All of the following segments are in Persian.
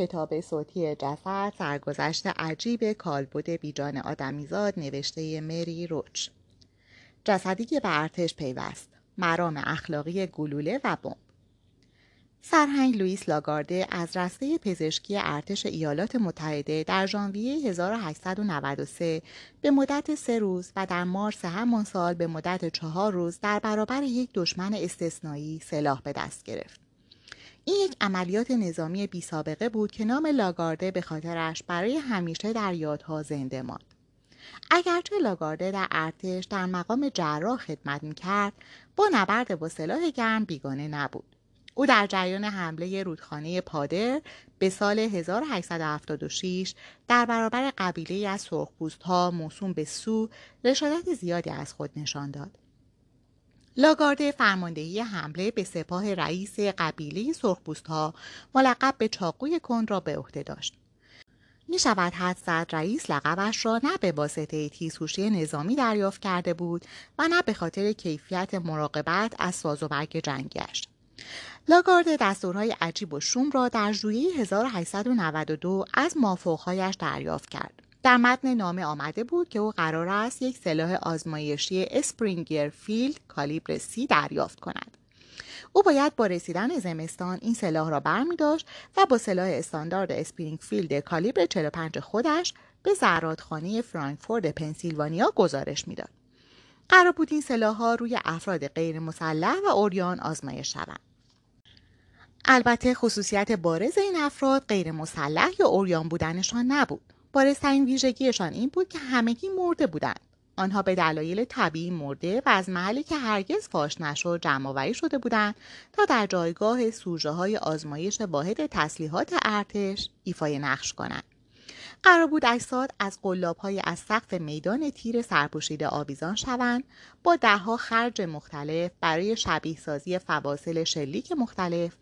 کتاب صوتی جسد سرگذشت عجیب کالبد بیجان آدمیزاد نوشته مری روچ جسدی که به ارتش پیوست مرام اخلاقی گلوله و بمب سرهنگ لوئیس لاگارده از رسته پزشکی ارتش ایالات متحده در ژانویه 1893 به مدت سه روز و در مارس همان سال به مدت چهار روز در برابر یک دشمن استثنایی سلاح به دست گرفت. این یک عملیات نظامی بی سابقه بود که نام لاگارده به خاطرش برای همیشه در یادها زنده ماند. اگرچه لاگارده در ارتش در مقام جراح خدمت می‌کرد با نبرد با سلاح گرم بیگانه نبود او در جریان حمله رودخانه پادر به سال 1876 در برابر قبیله از سرخپوست ها موسوم به سو رشادت زیادی از خود نشان داد. لاگارده فرماندهی حمله به سپاه رئیس قبیله سرخپوست ها ملقب به چاقوی کند را به عهده داشت. می شود حدس زد رئیس لقبش را نه به واسطه تیزهوشی نظامی دریافت کرده بود و نه به خاطر کیفیت مراقبت از ساز و برگ جنگیش. لاگارد دستورهای عجیب و شومی را در ژوئیه 1892 از مافوقهایش دریافت کرد. در متن نامه آمده بود که او قرار است یک سلاح آزمایشی اسپرینگفیلد کالیبر سی دریافت کند. او باید با رسیدن زمستان این سلاح را برمی داشت و با سلاح استاندارد اسپرینگفیلد کالیبر 45 خودش به زرادخانه فرانکفورت پنسیلوانیا گزارش می‌داد. قرار بود این سلاح ها روی افراد غیر مسلح و عریان آزمایش شوند. البته خصوصیت بارز این افراد غیر مسلح یا عریان بودنشان نبود. بارزترین ویژگیشان این بود که همگی مرده بودند. آنها به دلایل طبیعی مرده و از محلی که هرگز فاش نشد جمع شده بودند تا در جایگاه سوژه های آزمایش واحد تسلیحات ارتش ایفای نقش کنند. قرار بود اجساد از قلاب هایی از سقف میدان تیر سرپوشیده آویزان شوند با دهها خرج مختلف برای شبیه سازی فواصل شلیک مختلف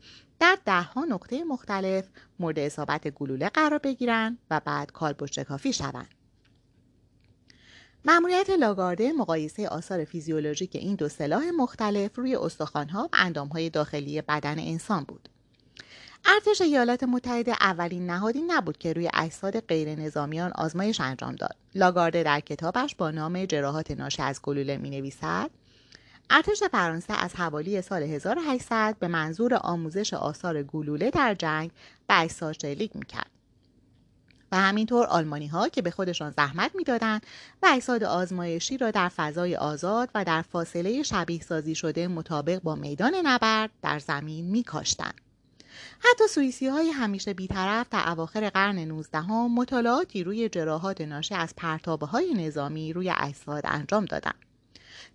در دهها نقطه مختلف مورد اصابت گلوله قرار بگیرند و بعد کالبد شکافی شوند. مأموریت لاگارده مقایسه آثار فیزیولوژیک این دو سلاح مختلف روی استخوانها و اندامهای داخلی بدن انسان بود. ارتش ایالات متحده اولین نهادی نبود که روی اجساد غیر نظامیان آزمایش انجام داد. لاگارده در کتابش با نام جراحات ناشی از گلوله می نویسد ارتش فرانسه از حوالی سال 1800 به منظور آموزش آثار گلوله در جنگ به اجساد شلیک می‌کرد و همینطور آلمانی ها که به خودشان زحمت می‌دادند و اجساد آزمایشی را در فضای آزاد و در فاصله شبیه سازی شده مطابق با میدان نبرد در زمین میکاشتند. حتی سوئیسی های همیشه بیطرف در اواخر قرن 19 مطالعاتی روی جراحات ناشی از پرتابه های نظامی روی اجساد انجام دادند.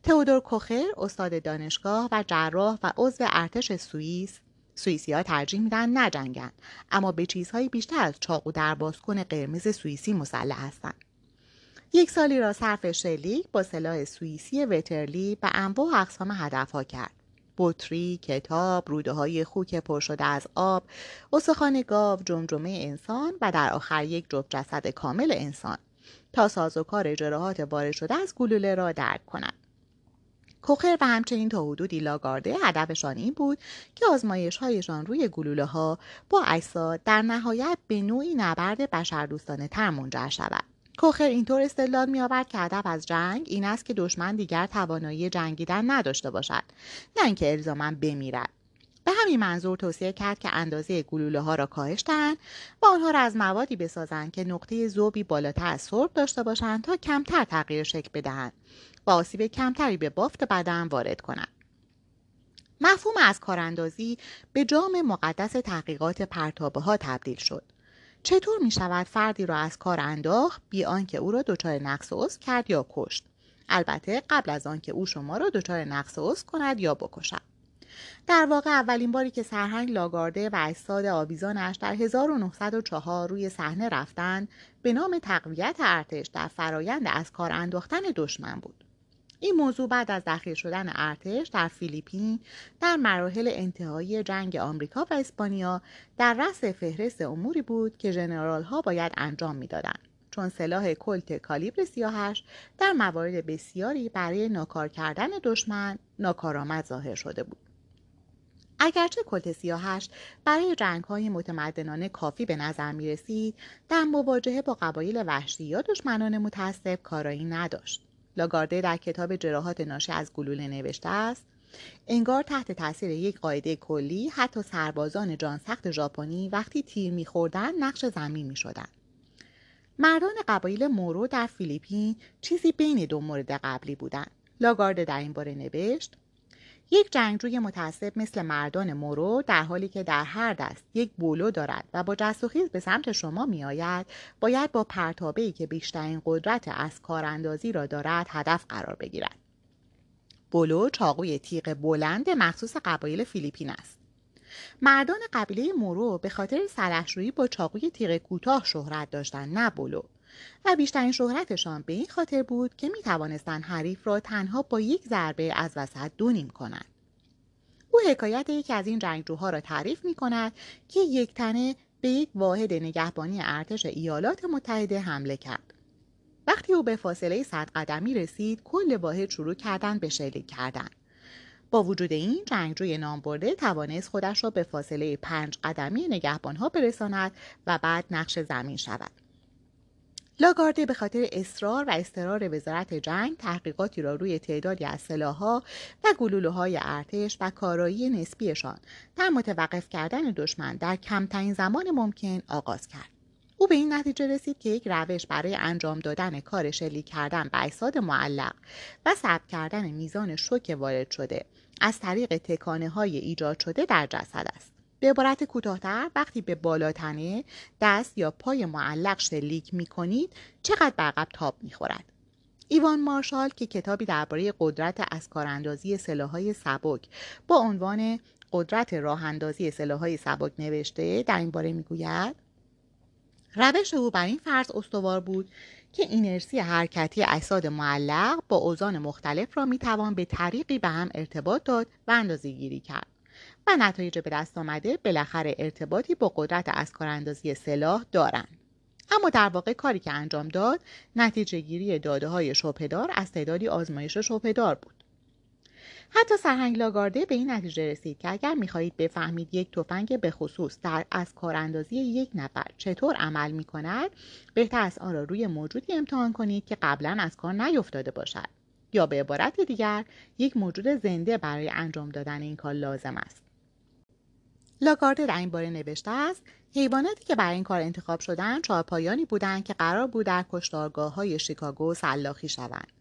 تئودور کوخر استاد دانشگاه و جراح و عضو ارتش سوئیس. سوئیسی ها ترجیح میدن نجنگن اما به چیزهایی بیشتر از چاقو در بازکن قرمز سوئیسی مسلح هستند یک سالی را صرف شلیک با سلاح سوئیسی وترلی و انواع و اقسام هدفها کرد. بطری، کتاب، روده های خوک پر شده از آب، استخوان گاو، جمجمه انسان و در آخر یک جفت جسد کامل انسان تا سازوکار جراحات وارد شده از گلوله را درک کنند. کوخر و همچنین تا حدودی لاگارده هدفشان این بود که آزمایش هایشان روی گلوله ها با اجساد در نهایت به نوعی نبرد بشردوستانه تر منجر شود. کوخر اینطور استدلال میآورد که هدف از جنگ این است که دشمن دیگر توانایی جنگیدن نداشته باشد نه اینکه الزاما بمیرد. به همین منظور توصیه کرد که اندازه گلوله ها را کاهش دهند و آنها را از موادی بسازند که نقطه ذوبی بالاتر از سرب داشته باشند تا کمتر تغییر شکل بدهند. و آسیب کمتری به بافت بدن وارد کنند. مفهوم از کاراندازی به جام مقدس تحقیقات پرتابه ها تبدیل شد. چطور می شود فردی را از کار انداخت بی آنکه او را دچار نقص عضو کرد یا کشت؟ البته قبل از آنکه او شما را دچار نقص عضو کند یا بکشد. در واقع اولین باری که سرهنگ لاگارده و اجساد آویزانش در 1904 روی صحنه رفتند به نام تقویت ارتش در فرایند از کار انداختن دشمن بود. این موضوع بعد از دخیل شدن ارتش در فیلیپین در مراحل انتهایی جنگ آمریکا و اسپانیا در رأس فهرست اموری بود که ژنرال ها باید انجام می‌دادند. چون سلاح کلت کالیبر سیاهش در موارد بسیاری برای ناکار کردن دشمن ناکارآمد ظاهر شده بود. اگرچه کلت سیاهش برای جنگ های متمدنانه کافی به نظر می رسید در مواجهه با قبایل وحشی یا دشمنان متعصب کارایی نداشت. لاگارده در کتاب جراحات ناشی از گلوله نوشته است انگار تحت تاثیر یک قاعده کلی حتی سربازان جانسخت ژاپنی وقتی تیر میخوردن نقش زمین می‌شدند مردان قبایل مورو در فیلیپین چیزی بین دو مورد قبلی بودند. لاگارده در این باره نوشت یک جنگجوی متعصب مثل مردان مورو در حالی که در هر دست یک بولو دارد و با جست و خیز به سمت شما می آید باید با پرتابه‌ای که بیشترین قدرت از کاراندازی را دارد هدف قرار بگیرد. بولو چاقوی تیغ بلند مخصوص قبایل فیلیپین است. مردان قبیله مورو به خاطر سلحشویی با چاقوی تیغ کوتاه شهرت داشتند نه بولو. و بیشترین شهرتشان به این خاطر بود که می توانستند حریف را تنها با یک ضربه از وسط دونیم کنند. او حکایت یکی از این جنگجوها را تعریف می کند که یک تنه به یک واحد نگهبانی ارتش ایالات متحده حمله کرد. وقتی او به فاصله صد قدمی رسید کل واحد شروع کردن به شلیک کردن. با وجود این جنگجوی نامبرده توانست خودش را به فاصله پنج قدمی نگهبانها برساند و بعد نقش زمین شود. لاگارده به خاطر اصرار و استرار وزارت جنگ تحقیقاتی را روی تعدادی از سلاحها و گلوله های ارتش و کارایی نسبیشان در متوقف کردن دشمن در کمترین زمان ممکن آغاز کرد. او به این نتیجه رسید که یک روش برای انجام دادن کار شلیک کردن به اجساد معلق و ثبت کردن میزان شوک وارد شده از طریق تکانه های ایجاد شده در جسد است. به عبارت کوتاهتر وقتی به بالاتنه دست یا پای معلق شلیک می کنید چقدر به عقب تاب می خورد. ایوان مارشال که کتابی درباره قدرت از کاراندازی سلاحهای سبک با عنوان قدرت راه اندازی سلاحهای سبک نوشته در این باره می‌گوید روش او بر این فرض استوار بود که اینرسی حرکتی اجساد معلق با اوزان مختلف را می‌توان به طریقی به هم ارتباط داد و اندازه گیری کرد و نتایج به دست آمده بالاخره ارتباطی با قدرت از کاراندازی سلاح دارند اما در واقع کاری که انجام داد نتیجه گیری داده های شبهدار از تعدادی آزمایش شبهدار بود. حتی سرهنگ لاگارده به این نتیجه رسید که اگر می‌خواهید بفهمید یک تفنگ به خصوص در از کاراندازی یک نفر چطور عمل می کند بهتر از آن را روی موجودی امتحان کنید که قبلا از کار نیفتاده باشد. یا به عبارت دیگر یک موجود زنده برای انجام دادن این کار لازم است. لاگارده در این باره نوشته است حیواناتی که برای این کار انتخاب شدند چهارپایانی بودند که قرار بود در کشتارگاه های شیکاگو سلاخی شوند.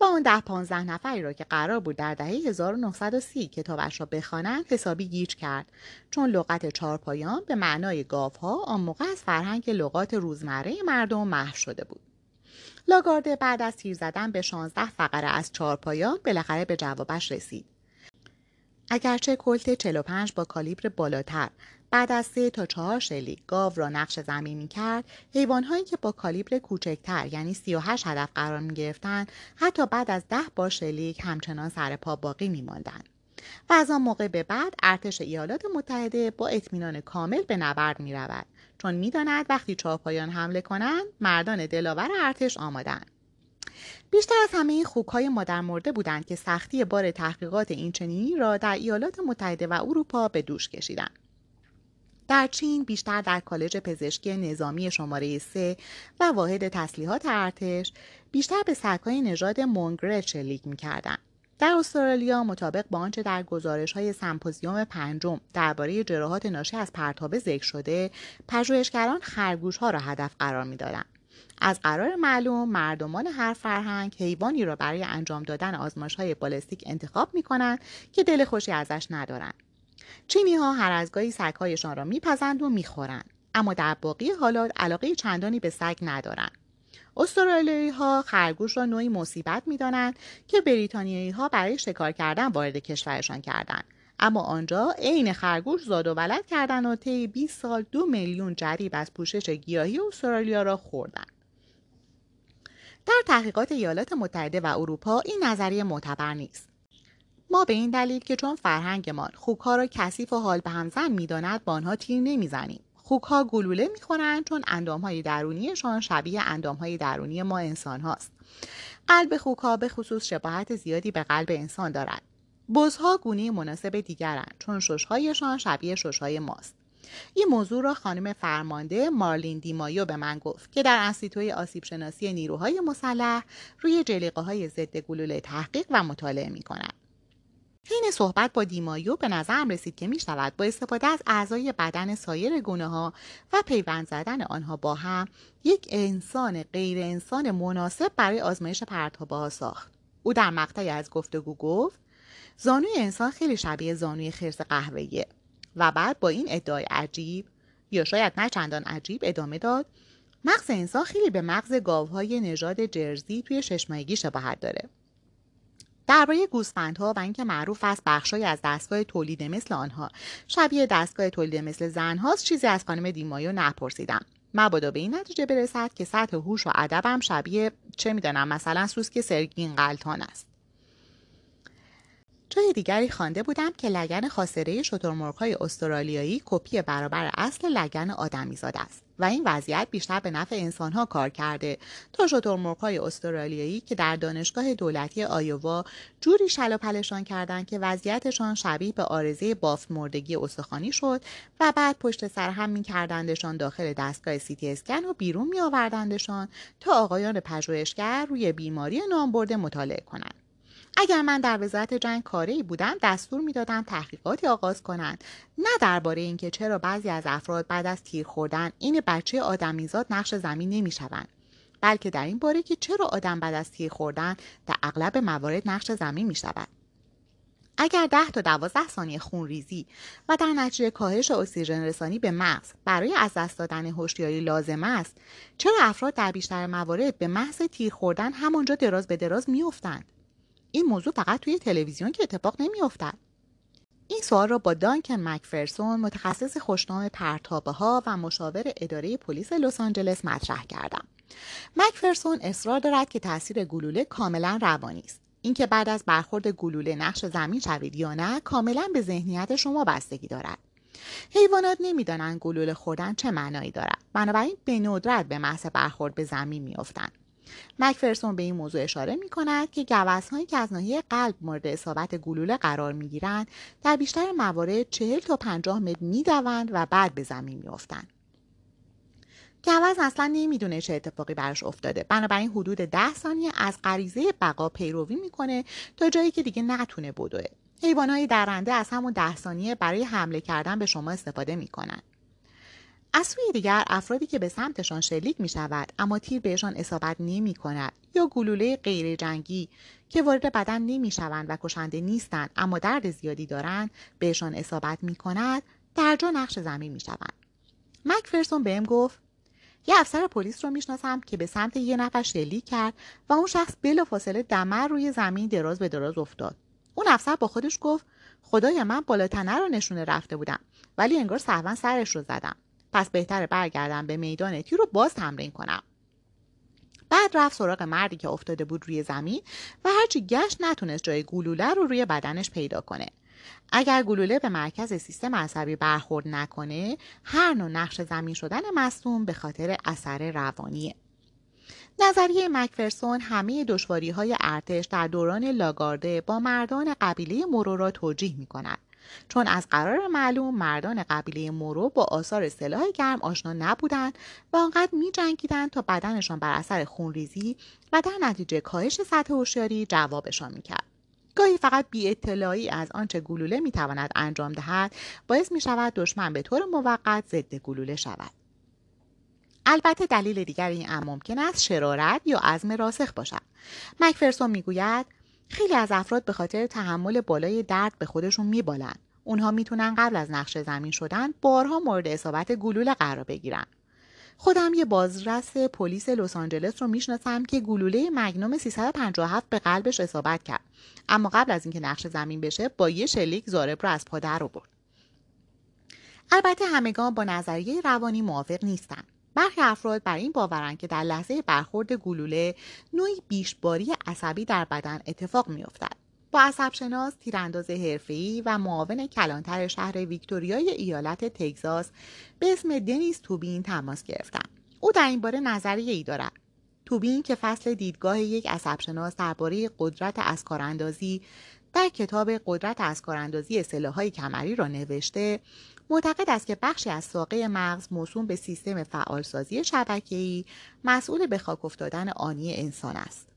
و آن ده پانزده نفری را که قرار بود در دهه 1930 کتابش را بخوانند حسابی گیج کرد. چون لغت چهارپایان به معنای گاوها آن موقع از فرهنگ لغات روزمره مردم محو شده بود. لاگارده بعد از تیر زدن به 16 فقره از چهارپایان بالاخره به جوابش رسید. اگرچه کلت 45 با کالیبر بالاتر بعد از سه تا چهار شلیک گاو را نقش زمین می کرد حیوانهایی که با کالیبر کوچکتر یعنی 38 هدف قرار می گرفتن حتی بعد از ده بار شلیک همچنان سر پا باقی می ماندن. و از آن موقع به بعد ارتش ایالات متحده با اطمینان کامل به نبرد می رود چون می داند وقتی چاپایان حمله کنند مردان دلاور ارتش آمادند. بیشتر از همه این خوکهای مادر مرده بودند که سختی بار تحقیقات این چنینی را در ایالات متحده و اروپا به دوش کشیدند. در چین بیشتر در کالج پزشکی نظامی شماره 3 و واحد تسلیحات ارتش بیشتر به سگهای نژاد مونگرت شلیک می‌کردند در استرالیا مطابق با آنچه در گزارش های سمپوزیوم پنجم درباره جراحات ناشی از پرتابه ذکر شده پژوهشگران خرگوش ها را هدف قرار می‌دادند از قرار معلوم مردمان هر فرهنگ حیوانی را برای انجام دادن آزمایش های بالستیک انتخاب می کنند که دل خوشی ازش ندارند. چینی ها هر از گاهی سگهایشان را میپزند و می‌خورند اما در باقی حالات علاقه چندانی به سگ ندارند. استرالیایی ها خرگوش را نوعی مصیبت می‌دانند که بریتانیایی ها برای شکار کردن وارد کشورشان کردند. اما آنجا عین خرگوش زاد و ولد کردند و طی 20 سال دو میلیون جریب از پوشش گیاهی استرالیا را خوردند. در تحقیقات ایالات متحده و اروپا این نظریه معتبر نیست ما به این دلیل که چون فرهنگمان خوکها را کثیف و حال به همزن می‌داند با آنها تیر نمی‌زنیم خوکها گلوله می‌خورند چون اندامهای درونیشان شبیه اندامهای درونی ما انسان هاست. قلب خوکها به خصوص شباهت زیادی به قلب انسان دارد. بزها گونه مناسب دیگرند چون ششهایشان شبیه ششهای ماست این موضوع را خانم فرمانده مارلین دیمایو به من گفت که در انسیتوی آسیب شناسی نیروهای مسلح روی جلیقه های ضد گلوله تحقیق و مطالعه می کند. حین صحبت با دیمایو به نظرم رسید که می شود با استفاده از اعضای بدن سایر گونه ها و پیوند زدن آنها با هم یک انسان غیر انسان مناسب برای آزمایش پرتابه ها ساخت. او در مقطعی از گفتگو گفت زانوی انسان خیلی شبیه زانوی خرس قهوه‌ایه و بعد با این ادعای عجیب یا شاید نه چندان عجیب ادامه داد مغز انسان خیلی به مغز گاوهای نژاد جرزی توی ششمایگی شباهت داره. درباره گوسفندها و اینکه معروف است بخشهایی از دستگاه تولید مثل آنها. شبیه دستگاه تولید مثل زنهاست چیزی از خانم دیمایو نپرسیدم. مبادا به این نتیجه برسد که سطح هوش و ادبم شبیه چه می‌دانم مثلا سوسک سرگین قلتان است. جای دیگری خوانده بودم که لگن خاصره شترمرغ‌های استرالیایی کپی برابر اصل لگن آدمیزاد است و این وضعیت بیشتر به نفع انسانها کار کرده. تا شترمرغ‌های استرالیایی که در دانشگاه دولتی آیووا جوری شلاپلشان کردند که وضعیتشان شبیه به آرزه بافت مردگی استخوانی شد و بعد پشت سر هم میکردندشان داخل دستگاه سیتی اسکن و بیرون میآوردندشان تا آقایان پژوهشگر روی بیماری نامبرده مطالعه کنند. اگر من در وزارت جنگ کاری بودم دستور می‌دادم تحقیقاتی آغاز کنند نه درباره اینکه چرا بعضی از افراد بعد از تیر خوردن این بچه آدمیزاد نقش زمین نمی‌شوند بلکه در این باره که چرا آدم بعد از تیر خوردن در اغلب موارد نقش زمین می شود. اگر ده تا دوازده ثانیه خون ریزی و در نتیجه کاهش اکسیژن رسانی به مغز برای از دست دادن هوشیاری لازم است چرا افراد در بیشتر موارد به محض تیر خوردن همانجا دراز به دراز میافتند این موضوع فقط توی تلویزیون که اتفاق نمیافتد. این سوال را با دانکن مکفرسون متخصص خوشنام پرتابه ها و مشاور اداره پلیس لس آنجلس مطرح کردم. مکفرسون اصرار دارد که تاثیر گلوله کاملا روانی است. اینکه بعد از برخورد گلوله نقش زمین شوید یا نه کاملا به ذهنیت شما بستگی دارد. حیوانات نمی‌دانند گلوله خوردن چه معنایی دارد. بنابراین به ندرت به محض برخورد به زمین میافتند. مکفرسون به این موضوع اشاره می کند که هایی که از ناحیه قلب مورد اصابت گلوله قرار می گیرند در بیشتر موارد چهل تا پنجاه متر می و بعد به زمین می افتند. گوز اصلا نمی‌دونه چه اتفاقی براش افتاده. بنابراین حدود ده ثانیه از غریزه بقا پیروی می‌کنه تا جایی که دیگه نتونه بدوه. حیوانهای درنده از همون ده ثانیه برای حمله کردن به شما استفاده می‌کنن. از سوی دیگر افرادی که به سمتشان شلیک می شود اما تیر بهشان اصابت نمی کند یا گلوله غیر جنگی که وارد بدن نمی شوند و کشنده نیستند اما درد زیادی دارند بهشان اصابت می کند در جا نقش زمین می شوند. مکفرسون بهم گفت یه افسر پلیس رو می‌شناسم که به سمت یه نفر شلیک کرد و اون شخص فاصله دمر روی زمین دراز به دراز افتاد اون افسر با خودش گفت خدای من بالاتنه رو نشونه رفته بودم ولی انگار سهوا سرش رو زدم پس بهتره برگردم به میدان تیر رو باز تمرین کنم. بعد رفت سراغ مردی که افتاده بود روی زمین و هرچی گشت نتونست جای گلوله رو روی بدنش پیدا کنه. اگر گلوله به مرکز سیستم عصبی برخورد نکنه هر نوع نقش زمین شدن مصوم به خاطر اثر روانیه. نظریه مکفرسون همه دشواری های ارتش در دوران لاگارده با مردان قبیله مورو را توجیه می کند چون از قرار معلوم مردان قبیله مورو با آثار سلاح گرم آشنا نبودند و آنقدر می جنگیدند تا بدنشان بر اثر خونریزی و در نتیجه کاهش سطح هوشیاری جوابشان می‌کرد گاهی فقط بی اطلاعی از آنچه گلوله می تواند انجام دهد باعث می شود دشمن به طور موقت ضد گلوله شود. البته دلیل دیگر این ام ممکن است شرارت یا عزم راسخ باشد. مکفرسون می‌گوید خیلی از افراد به خاطر تحمل بالای درد به خودشون میبالند اونها می‌تونن قبل از نقش زمین شدن بارها مورد اصابت گلوله قرار بگیرن. خودم یه بازرس پلیس لس آنجلس رو می‌شناسم که گلوله مگنوم 357 به قلبش اصابت کرد. اما قبل از اینکه نقش زمین بشه با یه شلیک زارب رو از پا در برد البته همگان با نظریه روانی موافق نیستند برخی افراد بر این باورند که در لحظه برخورد گلوله نوعی بیشباری عصبی در بدن اتفاق میافتد. با عصبشناس تیرانداز حرفه‌ای و معاون کلانتر شهر ویکتوریای ایالت تگزاس به اسم دنیس توبین تماس گرفتم او در این باره نظریه ای دارد. توبین که فصل دیدگاه یک عصبشناس درباره قدرت از کاراندازی در کتاب قدرت از کاراندازی سلاحهای کمری را نوشته معتقد است که بخشی از ساقه مغز موسوم به سیستم فعالسازی شبکه‌ای مسئول به خاک افتادن آنی انسان است.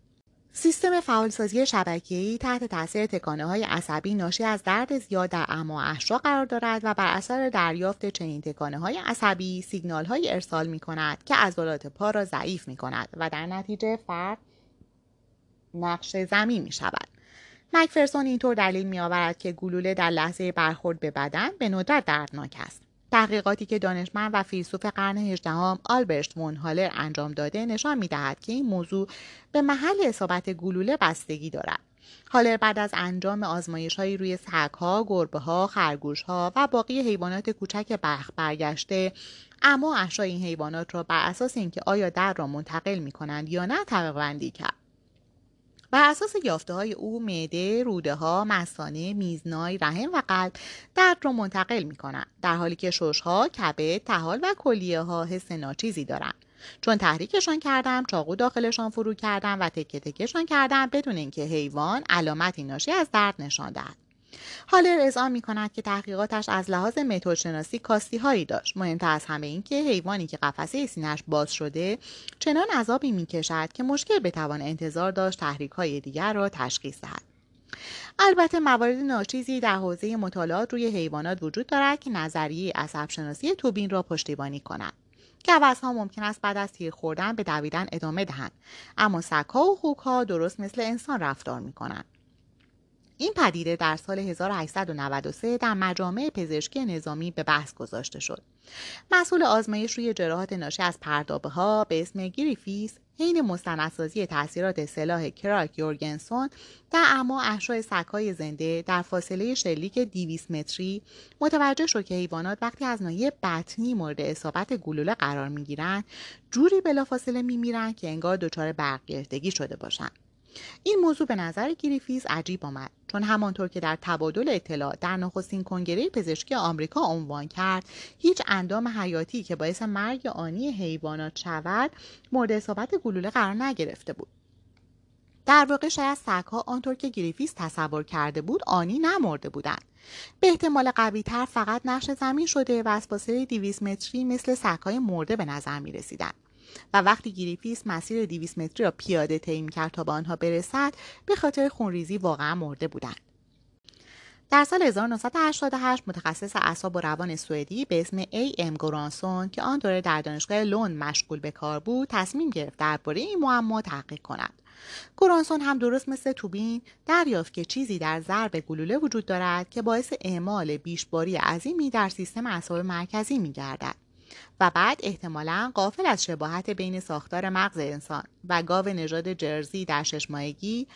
سیستم فعالسازی شبکه‌ای تحت تاثیر تکانه های عصبی ناشی از درد زیاد در اما احشا قرار دارد و بر اثر دریافت چنین تکانه های عصبی سیگنال های ارسال می کند که عضلات پا را ضعیف می کند و در نتیجه فرد نقش زمین می شود. مکفرسون اینطور دلیل می آورد که گلوله در لحظه برخورد به بدن به ندرت دردناک است. تحقیقاتی که دانشمند و فیلسوف قرن هجدهم آلبرت مون هالر انجام داده نشان می دهد که این موضوع به محل اصابت گلوله بستگی دارد. هالر بعد از انجام آزمایش های روی سگها، گربه ها، و باقی حیوانات کوچک برخ برگشته اما احشای این حیوانات را بر اساس اینکه آیا در را منتقل می کنند یا نه طبقه کرد. بر اساس یافته های او معده، روده ها، مسانه، میزنای، رحم و قلب درد را منتقل می کنند در حالی که شش ها، کبد، تحال و کلیه ها حس ناچیزی دارند. چون تحریکشان کردم چاقو داخلشان فرو کردم و تکه تکهشان کردم بدون اینکه حیوان علامتی ناشی از درد نشان دهد هالر اذعان می کند که تحقیقاتش از لحاظ متدشناسی کاستی هایی داشت. مهمتر از همه این که حیوانی که قفسه سینهاش باز شده چنان عذابی می کشد که مشکل بتوان انتظار داشت تحریک های دیگر را تشخیص دهد. البته موارد ناچیزی در حوزه مطالعات روی حیوانات وجود دارد که نظریه عصب شناسی توبین را پشتیبانی کند. ها ممکن است بعد از تیر خوردن به دویدن ادامه دهند اما سگها و خوکها درست مثل انسان رفتار می کنند این پدیده در سال 1893 در مجامع پزشکی نظامی به بحث گذاشته شد. مسئول آزمایش روی جراحات ناشی از پردابه ها به اسم گریفیس حین مستندسازی تاثیرات سلاح کراک یورگنسون در اما احشای سگهای زنده در فاصله شلیک 200 متری متوجه شد که حیوانات وقتی از ناحیه بطنی مورد اصابت گلوله قرار می‌گیرند جوری بلافاصله میمیرند که انگار دچار برق گرفتگی شده باشند این موضوع به نظر گریفیز عجیب آمد چون همانطور که در تبادل اطلاع در نخستین کنگره پزشکی آمریکا عنوان کرد هیچ اندام حیاتی که باعث مرگ آنی حیوانات شود مورد اصابت گلوله قرار نگرفته بود در واقع شاید سگها آنطور که گریفیس تصور کرده بود آنی نمرده بودند به احتمال قوی تر فقط نقش زمین شده و از فاصله 200 متری مثل سگهای مرده به نظر می رسیدن. و وقتی گریفیس مسیر 200 متری را پیاده طی کرد تا به آنها برسد به خاطر خونریزی واقعا مرده بودند. در سال 1988 متخصص اعصاب و روان سوئدی به اسم ای ام گورانسون که آن دوره در دانشگاه لوند مشغول به کار بود تصمیم گرفت درباره این معما تحقیق کند. گورانسون هم درست مثل توبین دریافت که چیزی در ضرب گلوله وجود دارد که باعث اعمال بیشباری عظیمی در سیستم اعصاب مرکزی میگردد. و بعد احتمالا قافل از شباهت بین ساختار مغز انسان و گاو نژاد جرزی در شش ماهگی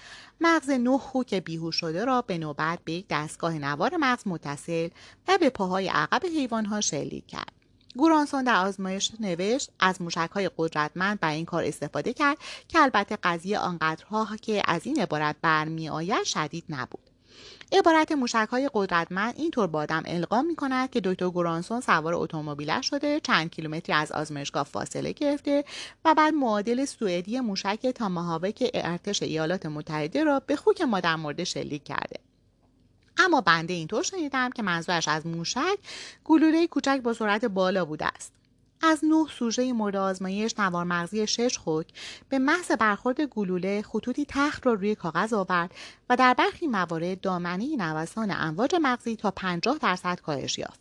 مغز نه خوک بیهوش شده را به نوبت به یک دستگاه نوار مغز متصل و به پاهای عقب حیوانها شلیک کرد. گورانسون در آزمایش نوشت از موشک های قدرتمند برای این کار استفاده کرد که البته قضیه آنقدرها که از این عبارت برمی آید شدید نبود. عبارت موشک های قدرتمند اینطور با آدم القا می کند که دکتر گورانسون سوار اتومبیلش شده چند کیلومتری از آزمایشگاه فاصله گرفته و بعد معادل سوئدی موشک تاماهاوک ارتش ایالات متحده را به خوک مادر مورد شلیک کرده. اما بنده اینطور شنیدم که منظورش از موشک گلوله کوچک با سرعت بالا بوده است. از نه سوژه مورد آزمایش نوار مغزی شش خوک به محض برخورد گلوله خطوطی تخت را روی کاغذ آورد و در برخی موارد دامنه نوسان امواج مغزی تا 50 درصد کاهش یافت.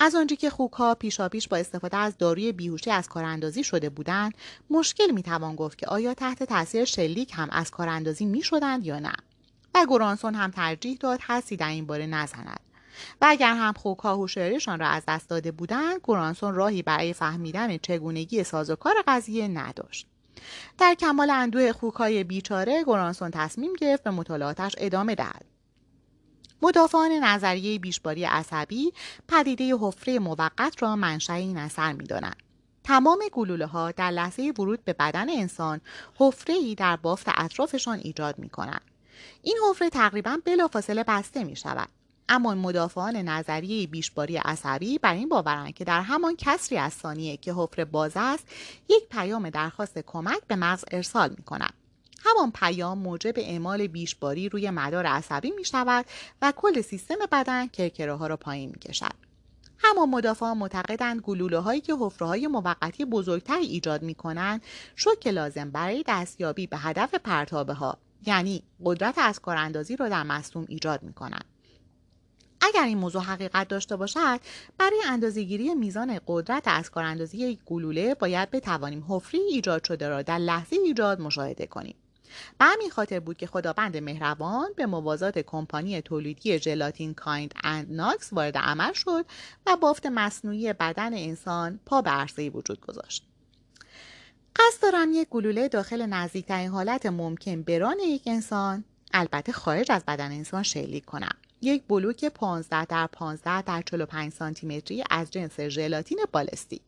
از آنجا که خوکها پیشاپیش با استفاده از داروی بیهوشی از کاراندازی شده بودند مشکل می‌توان گفت که آیا تحت تاثیر شلیک هم از کاراندازی می‌شدند یا نه. و گورانسون هم ترجیح داد حسی در این باره نزند. و اگر هم خوکها هوشیاریشان را از دست داده بودند گورانسون راهی برای فهمیدن چگونگی سازوکار قضیه نداشت. در کمال اندوه خوکهای بیچاره گورانسون تصمیم گرفت به مطالعاتش ادامه دهد. مدافعان نظریه بیشباری عصبی پدیده حفره موقت را منشأ این اثر می‌دانند. تمام گلوله ها در لحظه ورود به بدن انسان حفره ای در بافت اطرافشان ایجاد می کنند. این حفره تقریبا بلافاصله بسته می شود اما مدافعان نظریه بیشباری عصبی بر این باورند که در همان کسری از ثانیه که حفره باز است یک پیام درخواست کمک به مغز ارسال می کند. همان پیام موجب اعمال بیشباری روی مدار عصبی می شود و کل سیستم بدن کرکره ها را پایین می کشد. همان مدافعان معتقدند گلوله هایی که حفره های موقتی بزرگتری ایجاد می کنند شوک لازم برای دستیابی به هدف پرتابه ها یعنی قدرت از کاراندازی را در مصنوم ایجاد می کنند. اگر این موضوع حقیقت داشته باشد برای اندازهگیری میزان قدرت از کاراندازی یک گلوله باید بتوانیم حفری ایجاد شده را در لحظه ایجاد مشاهده کنیم. به همین خاطر بود که خداوند مهربان به موازات کمپانی تولیدی ژلاتین کایند اند ناکس وارد عمل شد و بافت مصنوعی بدن انسان پا به عرصه وجود گذاشت. قصد دارم یک گلوله داخل نزدیکترین حالت ممکن بران یک انسان البته خارج از بدن انسان شلیک کنم. یک بلوک 15 در 15 در 45 سانتی متری از جنس ژلاتین بالستیک.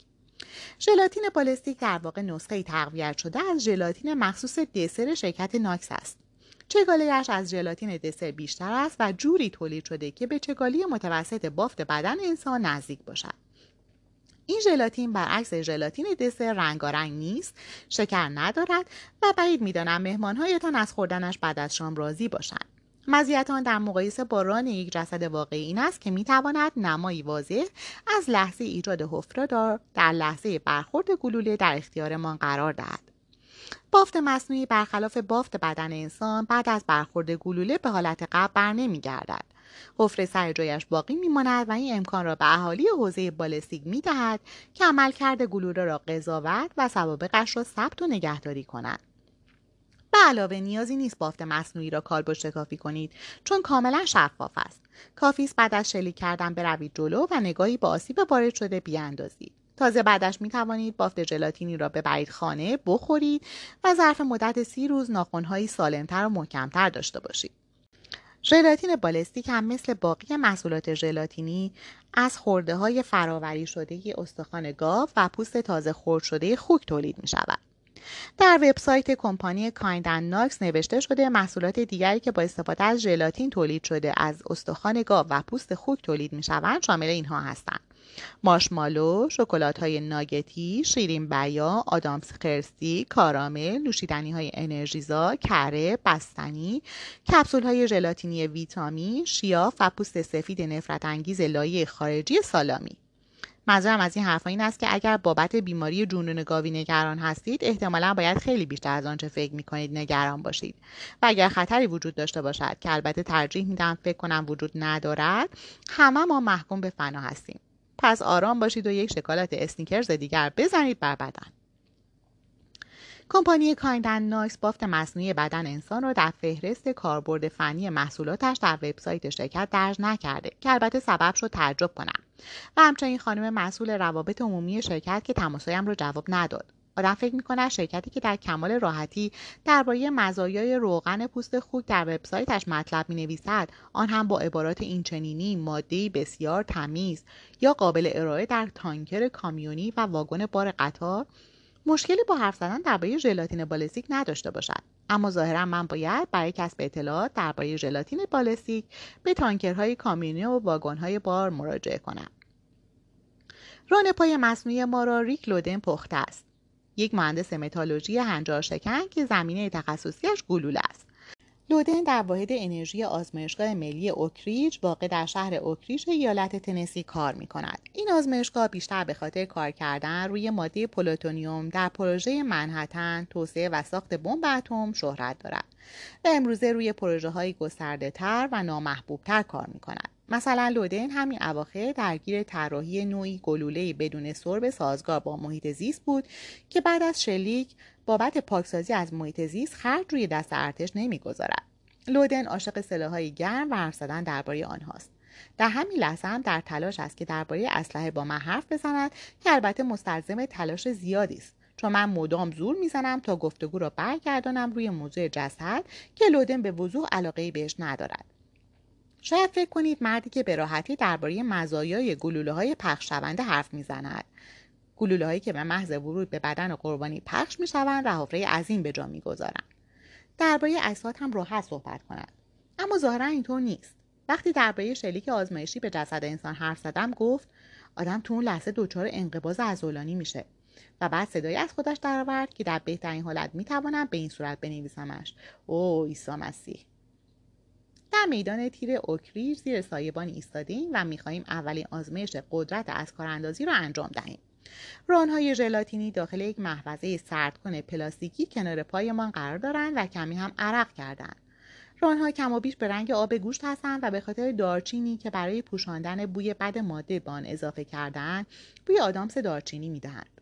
ژلاتین بالستیک در واقع نسخه تقویت شده از ژلاتین مخصوص دسر شرکت ناکس است. چگالیش از ژلاتین دسر بیشتر است و جوری تولید شده که به چگالی متوسط بافت بدن انسان نزدیک باشد. این ژلاتین برعکس ژلاتین دسر رنگارنگ نیست شکر ندارد و بعید می‌دانم مهمانهایتان از خوردنش بعد از شام راضی باشند. مزیت آن در مقایسه با ران یک جسد واقعی این است که می‌تواند نمایی واضح از لحظه ایجاد حفره دار در لحظه برخورد گلوله در اختیارمان قرار دهد. بافت مصنوعی برخلاف بافت بدن انسان بعد از برخورد گلوله به حالت قبل بر نمیگردد. حفره سر جایش باقی میماند و این امکان را به اهالی حوزه بالستیک می‌دهد که عملکرد گلوله را قضاوت و سوابقش را ثبت و نگهداری کنند. به علاوه نیازی نیست بافت مصنوعی را کالبد شکافی کنید چون کاملا شفاف است. کافی است بعد از شلیک کردن بروید جلو و نگاهی به آسیب وارد شده بیاندازید. تازه بعدش می توانید بافت جلاتینی را ببرید خانه بخورید و ظرف مدت سی روز ناخونهایی سالمتر و محکمتر داشته باشید. ژلاتین بالستیک هم مثل باقی محصولات ژلاتینی از خورده های فراوری شده استخوان گاو و پوست تازه خرد شده خوک تولید می شود. در وبسایت کمپانی کایندن ناکس نوشته شده محصولات دیگری که با استفاده از ژلاتین تولید شده از استخوان گاو و پوست خوک تولید می شوند شامل اینها هستند ماشمالو، شکلات های ناگتی، شیرین بیا، آدامس خرسی، کارامل، نوشیدنی های انرژیزا، کره، بستنی، کپسول های ژلاتینی ویتامین، شیاف و پوست سفید نفرت انگیز لایه خارجی سالامی. منظورم از این حرفا این است که اگر بابت بیماری جنون گاوی نگران هستید احتمالا باید خیلی بیشتر از آنچه فکر می‌کنید نگران باشید. و اگر خطری وجود داشته باشد که البته ترجیح میدم فکر کنم وجود ندارد همه ما محکوم به فنا هستیم. پس آرام باشید و یک شکلات اسنیکرز دیگر بزنید بر بدن. کمپانی کایندن ناکس بافت مصنوعی بدن انسان را در فهرست کاربرد فنی محصولاتش در وبسایت شرکت درج نکرده که البته سبب شد تعجب کنم. و همچنین خانم مسئول روابط عمومی شرکت که تماسهایم را جواب نداد. آدم فکر می‌کند شرکتی که در کمال راحتی درباره مزایای روغن پوست خوک در وبسایتش مطلب می نویسد آن هم با عبارات اینچنینی مادهی بسیار تمیز یا قابل ارائه در تانکر کامیونی و واگن بار قطار؟ مشکلی با حرف زدن درباره ژلاتین بالستیک نداشته باشد. اما ظاهرا من باید برای کسب اطلاعات درباره ژلاتین بالستیک به تانکرهای کامیونی و واگنهای بار مراجعه کنم. ران پای مصنوعی ما را ریک لودن پخته است. یک مهندس متالوژی هنجار شکن که زمینه تخصصیش گلوله است. لودن در واحد انرژی آزمایشگاه ملی اوکریج واقع در شهر اوکریج ایالت تنسی کار می کند. این آزمایشگاه بیشتر به خاطر کار کردن روی ماده پلوتونیوم در پروژه منهتن توسعه و ساخت بمب اتم شهرت دارد و امروزه روی پروژه های گسترده تر و نامحبوب تر کار می کند. مثلا لودن همین اواخر درگیر طراحی نوعی گلوله بدون سرب سازگار با محیط زیست بود که بعد از شلیک بابت پاکسازی از محیط زیست خرج روی دست ارتش نمی‌گذارد. لودن عاشق سلاحهای گرم و حرف زدن درباره آنهاست. در همین لحظه هم در تلاش است که درباره اسلحه با من حرف بزند که البته مستلزم تلاش زیادی است. چون من مدام زور می‌زنم تا گفتگو را برگردانم روی موضوع جسد که لودن به وضوح علاقه بهش ندارد. شاید فکر کنید مردی که به راحتی درباره مزایای گلوله های پخش شونده حرف می‌زند. گلوله هایی که به محض ورود به بدن قربانی پخش می شوند و حفره عظیم به جا می‌گذارند. درباره اجساد هم راحت صحبت کند اما ظاهرا اینطور نیست. وقتی درباره شلیک آزمایشی به جسد انسان حرف زدم گفت آدم تو اون لحظه دچار انقباض عضلانی میشه و بعد صدایی از خودش درآورد که در بهترین حالت می‌توانم به این صورت بنویسمش. او عیسی مسیح. در میدان تیر اوکریج زیر سایبانی ایستادیم و می‌خواهیم اولین آزمایش قدرت از کاراندازی را انجام دهیم. رانهای ژلاتینی داخل یک محفظه سردکن پلاستیکی کنار پایمان قرار دارند و کمی هم عرق کردند. رانها کم و بیش به رنگ آب گوشت هستند و به خاطر دارچینی که برای پوشاندن بوی بد ماده به آن اضافه کردن بوی آدامس دارچینی می‌دهند.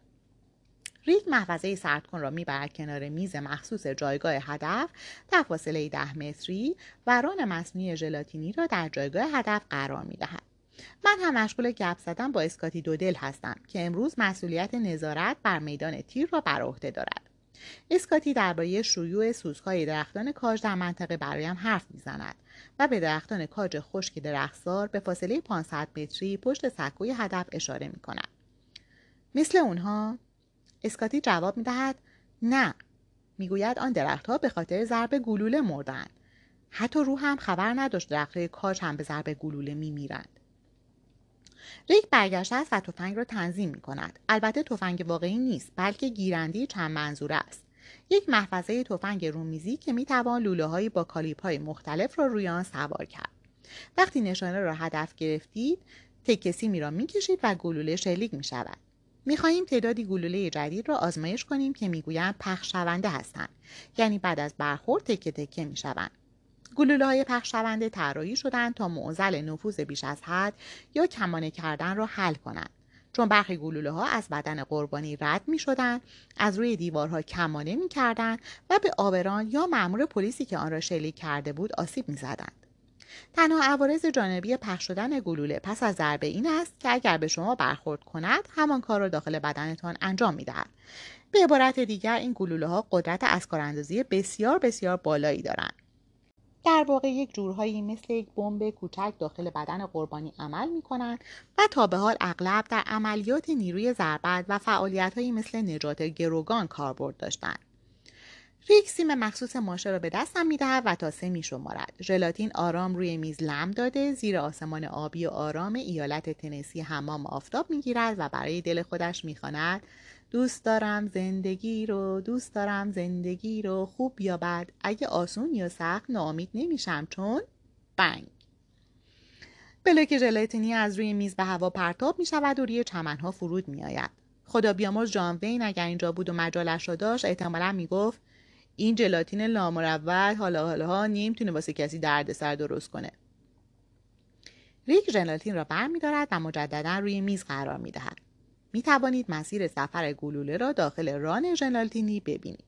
ریک محفظه سردکن را می‌برد کنار میز مخصوص جایگاه هدف در فاصله ده متری و ران مصنوعی ژلاتینی را در جایگاه هدف قرار می‌دهد. من هم مشغول گپ زدن با اسکاتی دودل هستم که امروز مسئولیت نظارت بر میدان تیر را بر عهده دارد اسکاتی درباره شیوع سوزهای درختان کاج در منطقه برایم حرف می‌زند و به درختان کاج خشک درختزار به فاصله 500 متری پشت سکوی هدف اشاره می کند. مثل اونها اسکاتی جواب می دهد نه می‌گوید آن درختها به خاطر ضرب گلوله مردند حتی رو هم خبر نداشت درختهای کاج هم به ضرب گلوله می میرند. ریک برگشته است و تفنگ را تنظیم می کند. البته تفنگ واقعی نیست بلکه گیرندی چند منظوره است. یک محفظه تفنگ رومیزی که می توان لوله هایی با کالیپ های مختلف را روی آن سوار کرد. وقتی نشانه را هدف گرفتید تکه سیمی را می کشید و گلوله شلیک می شود. می خواهیم تعدادی گلوله جدید را آزمایش کنیم که می‌گویند پخش شونده هستند یعنی بعد از برخورد تکه تکه می شوند. گلوله های پخش شونده طراحی شدند تا معضل نفوذ بیش از حد یا کمانه کردن را حل کنند چون برخی گلوله ها از بدن قربانی رد می شدن، از روی دیوارها کمانه می کردن و به آبران یا مأمور پلیسی که آن را شلیک کرده بود آسیب می زدند. تنها عوارض جانبی پخش شدن گلوله پس از ضربه این است که اگر به شما برخورد کند همان کار را داخل بدنتان انجام می دهد. به عبارت دیگر این گلوله ها قدرت از کاراندازی بسیار بسیار بالایی دارند. در واقع یک جورهایی مثل یک بمب کوچک داخل بدن قربانی عمل می کنند و تا به حال اغلب در عملیات نیروی ضربت و فعالیت هایی مثل نجات گروگان کاربرد داشتند. ریک سیم مخصوص ماشه را به دستم می‌دهد و تا سه می شمارد. ژلاتین آرام روی میز لم داده زیر آسمان آبی و آرام ایالت تنسی حمام آفتاب می‌گیرد و برای دل خودش می‌خواند دوست دارم زندگی رو دوست دارم زندگی رو خوب یا بد اگه آسون یا سخت ناامید نمیشم چون بنگ بلوک ژلاتینی از روی میز به هوا پرتاب می شود و روی چمنها فرود می آید. خدا بیامرز جان وین اگر اینجا بود و مجالش را داشت احتمالا می گفت این جلاتین لامروت حالا حالا ها نمی‌تونه واسه کسی دردسر درست کنه ریک ژلاتین را بر می دارد و مجددا روی میز قرار می دهد. می توانید مسیر سفر گلوله را داخل ران ژلاتینی ببینید.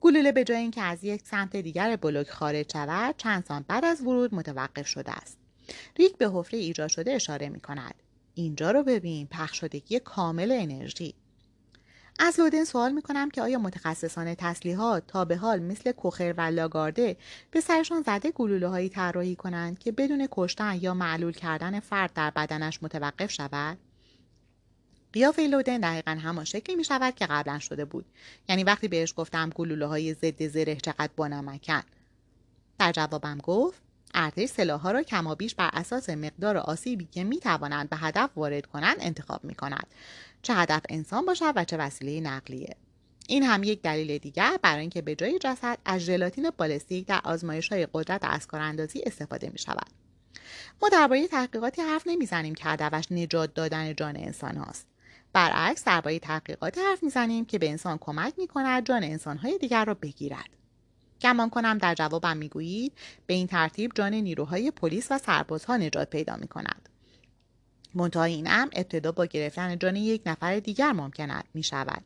گلوله به جای اینکه از یک سمت دیگر بلوک خارج شود چند سانت بعد از ورود متوقف شده است. ریک به حفره ایجاد شده اشاره می کند اینجا رو ببین پخش شدگی کامل انرژی. از لودن سوال می کنم که آیا متخصصان تسلیحات تا به حال مثل کوخر و لاگارده به سرشان زده گلوله هایی طراحی کنند که بدون کشتن یا معلول کردن فرد در بدنش متوقف شود؟ قیافه لودن دقیقا همان شکلی می شود که قبلا شده بود. یعنی وقتی بهش گفتم گلوله های ضد زره چقدر بانمکن. در جوابم گفت ارتش سلاحها را کمابیش بر اساس مقدار آسیبی که می توانند به هدف وارد کنند انتخاب می کند چه هدف انسان باشد و چه وسیله نقلیه. این هم یک دلیل دیگر برای اینکه به جای جسد از ژلاتین بالستیک در آزمایش های قدرت از کاراندازی استفاده می شود ما درباره تحقیقاتی حرف نمی‌زنیم که هدفش نجات دادن جان انسان هاست. برعکس درباره تحقیقات حرف می‌زنیم که به انسان کمک می کند جان انسانهای دیگر را بگیرد گمان کنم در جوابم می‌گویید به این ترتیب جان نیروهای پلیس و سربازها نجات پیدا می کند. منتها این امر ابتدا با گرفتن جان یک نفر دیگر ممکن می شود.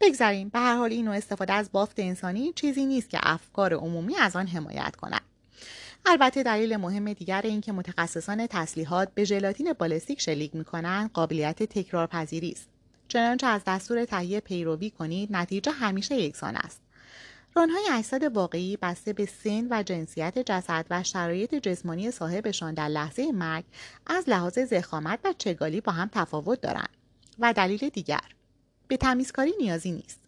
بگذاریم به هر حال این نوع استفاده از بافت انسانی چیزی نیست که افکار عمومی از آن حمایت کند. البته دلیل مهم دیگر این که متخصصان تسلیحات به ژلاتین بالستیک شلیک می کنند قابلیت تکرار پذیری است. چنانچه از دستور تهیه پیروی کنید نتیجه همیشه یکسان است. رانهای اجساد واقعی بسته به سن و جنسیت جسد و شرایط جسمانی صاحبشان در لحظه مرگ از لحاظ زخامت و چگالی با هم تفاوت دارند و دلیل دیگر به تمیزکاری نیازی نیست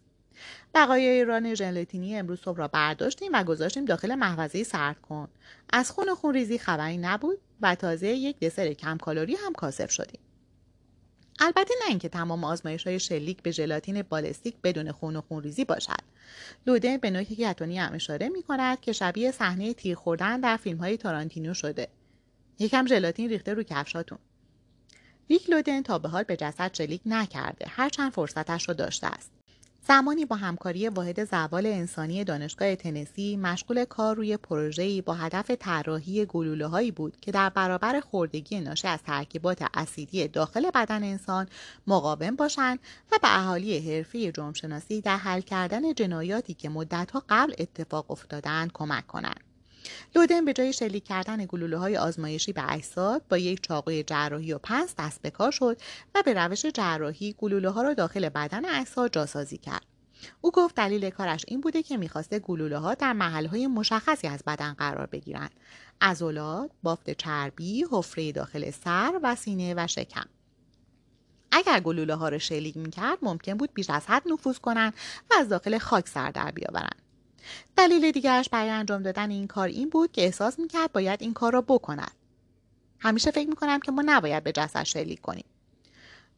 بقایای ران ژلاتینی امروز صبح را برداشتیم و گذاشتیم داخل محفظه سرد کن. از خون و خون ریزی خبری نبود و تازه یک دسر کم کالری هم کاسب شدیم. البته نه اینکه تمام آزمایش های شلیک به ژلاتین بالستیک بدون خون و خونریزی باشد. لوده به نوک گتونی هم اشاره می کند که شبیه صحنه تیر خوردن در فیلم های تارانتینو شده. یکم ژلاتین ریخته رو کفشاتون. ویک لودن تا به حال به جسد شلیک نکرده. هرچند فرصتش رو داشته است. زمانی با همکاری واحد زوال انسانی دانشگاه تنسی مشغول کار روی پروژه‌ای با هدف طراحی گلوله بود که در برابر خوردگی ناشی از ترکیبات اسیدی داخل بدن انسان مقاوم باشند و به اهالی حرفه جرمشناسی در حل کردن جنایاتی که مدتها قبل اتفاق افتادند کمک کنند. لودن به جای شلیک کردن گلوله های آزمایشی به اجساد با یک چاقوی جراحی و پنس دست به کار شد و به روش جراحی گلوله ها را داخل بدن اجساد جاسازی کرد. او گفت دلیل کارش این بوده که می‌خواسته گلوله ها در محل های مشخصی از بدن قرار بگیرند. عضلات بافت چربی حفره داخل سر و سینه و شکم. اگر گلوله ها را شلیک می‌کرد ممکن بود بیش از حد نفوذ کنند و از داخل خاک سر در بیاورند. دلیل دیگرش برای انجام دادن این کار این بود که احساس می‌کرد باید این کار را بکند. همیشه فکر می‌کنم که ما نباید به جسد شلیک کنیم.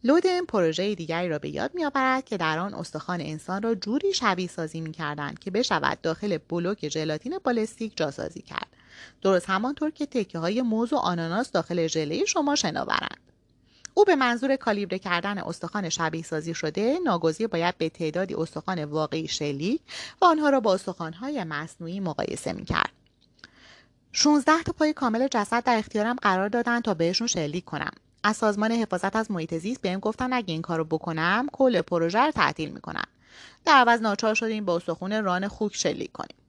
لودن پروژه دیگری را به یاد میآورد که در آن استخوان انسان را جوری شبیه سازی می‌کردند که بشود داخل بلوک ژلاتین بالستیک جاسازی کرد. درست همانطور که تکه های موز و آناناس داخل ژله شما شناورند. او به منظور کالیبره کردن استخوان شبیه سازی شده ناگزیر باید به تعدادی استخوان واقعی شلیک و آنها را با استخوانهای مصنوعی مقایسه می‌کرد. 16 تا پای کامل جسد در اختیارم قرار دادن تا بهشون شلیک کنم. از سازمان حفاظت از محیط زیست بهم گفتن اگه این کارو بکنم کل پروژه رو تعطیل می‌کنم. در عوض ناچار شدیم با استخون ران خوک شلیک کنیم.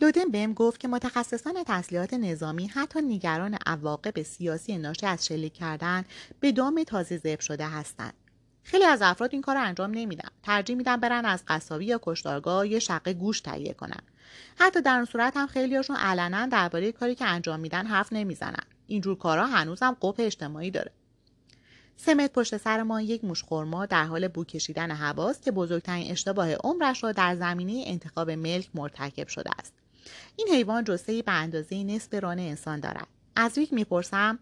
لودن بهم گفت که متخصصان تسلیحات نظامی حتی نگران عواقب سیاسی ناشی از شلیک کردن به دام تازه ذبح شده هستند. خیلی از افراد این کار انجام نمیدن. ترجیح میدن برن از قصابی یا کشتارگاه یه شقه گوش تهیه کنن. حتی در اون صورت هم خیلیاشون علنا درباره کاری که انجام میدن حرف نمی‌زنن. اینجور کارها هنوزم قپ اجتماعی داره. سمت پشت سر ما یک موش خورما در حال بو کشیدن هواست که بزرگترین اشتباه عمرش را در زمینه انتخاب ملک مرتکب شده است. این حیوان جثهای به اندازه نصف ران انسان دارد. از ویک می‌پرسم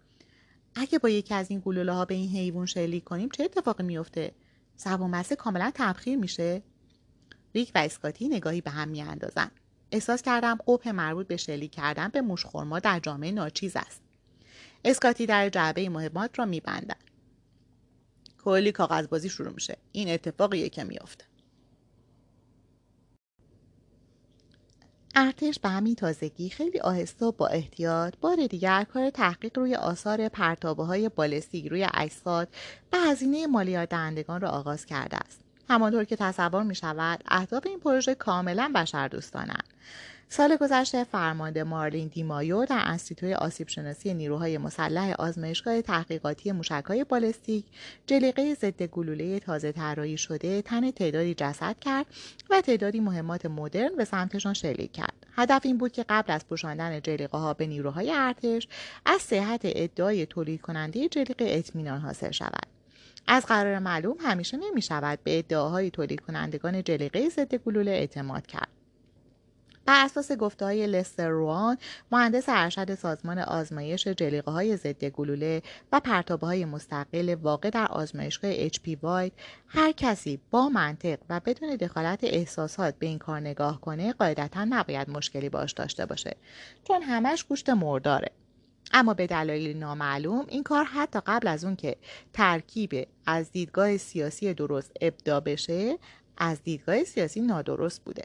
اگه با یکی از این گلوله ها به این حیوان شلیک کنیم چه اتفاقی میفته زبان کاملا تبخیر میشه. ریک و اسکاتی نگاهی به هم میاندازند. احساس کردم قبه مربوط به شلیک کردن به موشخورما در جامعه ناچیز است. اسکاتی در جعبه مهمات را میبندد. کلی کاغذ بازی شروع میشه. این اتفاقیه که میافته. ارتش به همین تازگی خیلی آهسته و با احتیاط بار دیگر کار تحقیق روی آثار پرتابه های بالستیک روی اجساد به هزینه مالیات دهندگان را آغاز کرده است. همانطور که تصور می شود اهداف این پروژه کاملا بشردوستانند. سال گذشته فرمانده مارلین دیمایو در انستیتوی آسیب شناسی نیروهای مسلح آزمایشگاه تحقیقاتی موشکهای بالستیک جلیقه ضد گلوله تازه طراحی شده تن تعدادی جسد کرد و تعدادی مهمات مدرن به سمتشان شلیک کرد. هدف این بود که قبل از پوشاندن جلیقه ها به نیروهای ارتش از صحت ادعای تولید کننده جلیقه اطمینان حاصل شود. از قرار معلوم همیشه نمی شود به ادعاهای تولید کنندگان جلیقه ضد گلوله اعتماد کرد. بر اساس گفته های لستر روان مهندس ارشد سازمان آزمایش جلیقه های ضد گلوله و پرتابه های مستقل واقع در آزمایشگاه پی وایت هر کسی با منطق و بدون دخالت احساسات به این کار نگاه کنه قاعدتا نباید مشکلی باش داشته باشه چون همش گوشت مرداره اما به دلایل نامعلوم این کار حتی قبل از اون که ترکیب از دیدگاه سیاسی درست ابدا بشه از دیدگاه سیاسی نادرست بوده.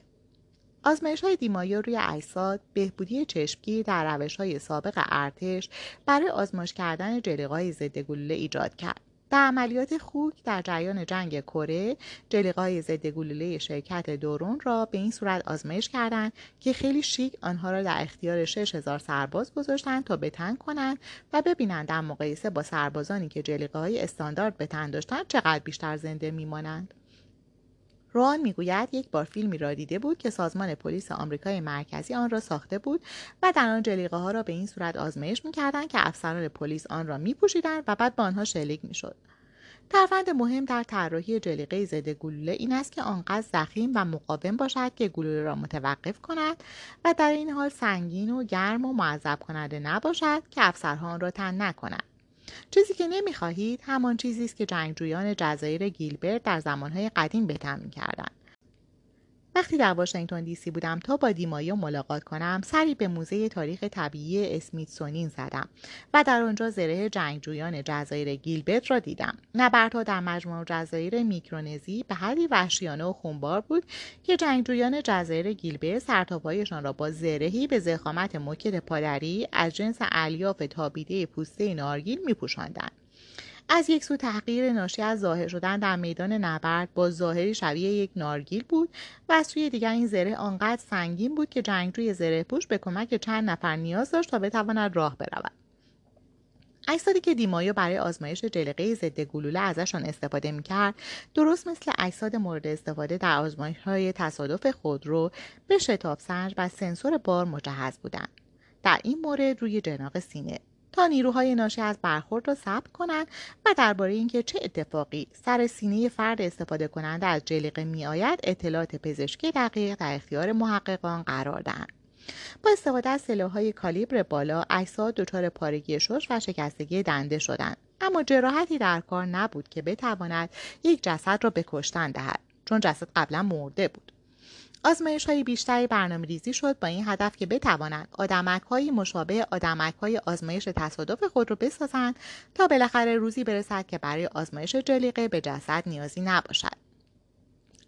آزمایش های دیمایو روی اجساد بهبودی چشمگیر در روش های سابق ارتش برای آزمایش کردن جلیقه های ضد گلوله ایجاد کرد. در عملیات خوک در جریان جنگ کره جلیقه های ضد گلوله شرکت دورون را به این صورت آزمایش کردند که خیلی شیک آنها را در اختیار 6000 سرباز گذاشتند تا بتن کنند و ببینند در مقایسه با سربازانی که جلیقه های استاندارد به تن داشتند چقدر بیشتر زنده میمانند. روان می‌گوید یک بار فیلمی را دیده بود که سازمان پلیس آمریکای مرکزی آن را ساخته بود و در آن جلیقه ها را به این صورت آزمایش می‌کردند که افسران پلیس آن را میپوشیدند و بعد به آنها شلیک می‌شد. ترفند مهم در طراحی جلیقه ضد گلوله این است که آنقدر زخیم و مقاوم باشد که گلوله را متوقف کند و در این حال سنگین و گرم و معذب کننده نباشد که افسرها آن را تن نکنند. چیزی که نمی‌خواهید همان چیزی است که جنگجویان جزایر گیلبرت در زمانهای قدیم به تمرین کردند وقتی در واشنگتن دی سی بودم تا با دیمایو ملاقات کنم سری به موزه تاریخ طبیعی اسمیتسونین زدم و در آنجا زره جنگجویان جزایر گیلبرت را دیدم. نبردها در مجموع جزایر میکرونزی به حدی وحشیانه و خونبار بود که جنگجویان جزایر گیلبرت سرتاپایشان را با زرهی به زخامت موکت پادری از جنس الیاف تابیده پوسته نارگیل میپوشاندند. از یک سو تحقیر ناشی از ظاهر شدن در میدان نبرد با ظاهری شبیه یک نارگیل بود و از سوی دیگر این زره آنقدر سنگین بود که جنگجوی زره پوش به کمک چند نفر نیاز داشت تا بتواند راه برود. اجسادی که دیمایو برای آزمایش جلقه ضد گلوله ازشان استفاده می‌کرد درست مثل اجساد مورد استفاده در آزمایش های تصادف خودرو به شتاب سنج و سنسور بار مجهز بودند. در این مورد روی جناق سینه. تا نیروهای ناشی از برخورد را ثبت کنند و درباره اینکه چه اتفاقی سر سینه فرد استفاده کننده از جلیقه میآید اطلاعات پزشکی دقیق در اختیار محققان قرار دهند. با استفاده از سلاحهای کالیبر بالا اجساد دچار پارگی شش و شکستگی دنده شدند. اما جراحتی در کار نبود که بتواند یک جسد را به کشتن دهد چون جسد قبلا مرده بود. آزمایش های بیشتری برنامه ریزی شد با این هدف که بتوانند آدمک های مشابه آدمک های آزمایش تصادف خود را بسازند تا بالاخره روزی برسد که برای آزمایش جلیقه به جسد نیازی نباشد.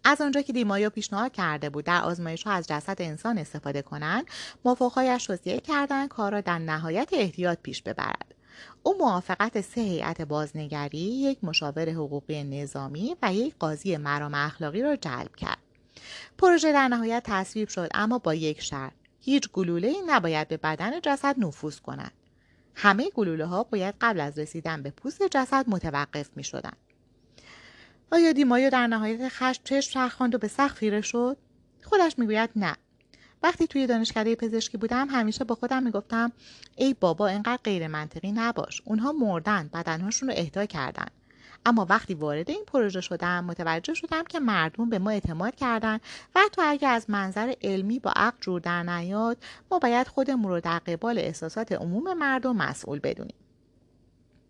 از آنجا که دیمایو پیشنهاد کرده بود در آزمایش ها از جسد انسان استفاده کنند موافقهایش توصیه کردند کار را در نهایت احتیاط پیش ببرد او موافقت سه هیئت بازنگری یک مشاور حقوقی نظامی و یک قاضی مرام اخلاقی را جلب کرد پروژه در نهایت تصویب شد اما با یک شرط. هیچ گلوله ای نباید به بدن جسد نفوذ کند. همه گلوله ها باید قبل از رسیدن به پوست جسد متوقف می شدن. آیا دیمایو در نهایت خشم چشم چرخاند و به سخت خیره شد؟ خودش می‌گوید نه. وقتی توی دانشکده پزشکی بودم همیشه با خودم می‌گفتم ای بابا اینقدر غیر منطقی نباش. اونها مردن بدنهاشون رو اهدا کردن. اما وقتی وارد این پروژه شدم متوجه شدم که مردم به ما اعتماد کردن و حتی اگر از منظر علمی با عقل جور در نیاد ما باید خودمون رو در قبال احساسات عموم مردم مسئول بدونیم.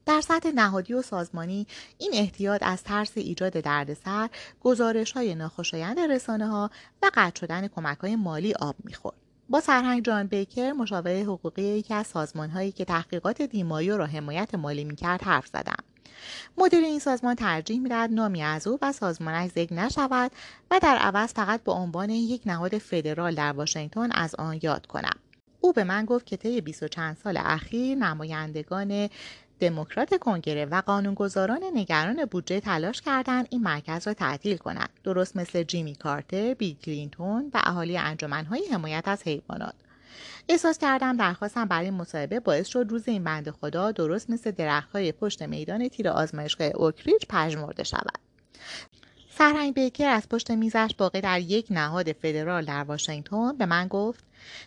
در سطح نهادی و سازمانی این احتیاط از ترس ایجاد دردسر گزارش های ناخوشایند رسانه ها و قطع شدن کمک های مالی آب می‌خورد. با سرهنگ جان بیکر مشاور حقوقی یکی از سازمان هایی که تحقیقات دیمایو را حمایت مالی می‌کرد حرف زدم. مدیر این سازمان ترجیح می‌دهد نامی از او و سازمانش ذکر نشود و در عوض فقط به عنوان یک نهاد فدرال در واشنگتن از آن یاد کنم او به من گفت که طی بیست و چند سال اخیر نمایندگان دموکرات کنگره و قانونگذاران نگران بودجه تلاش کردند این مرکز را تعطیل کنند. درست مثل جیمی کارتر بیل کلینتون و اهالی انجمنهای حمایت از حیوانات. احساس کردم درخواستم برای مصاحبه باعث شد روز این بنده خدا درست مثل درختهای پشت میدان تیر آزمایشگاه اوکریج پژمرده شود. سرهنگ بیکر از پشت میزش واقع در یک نهاد فدرال در واشنگتن به من گفت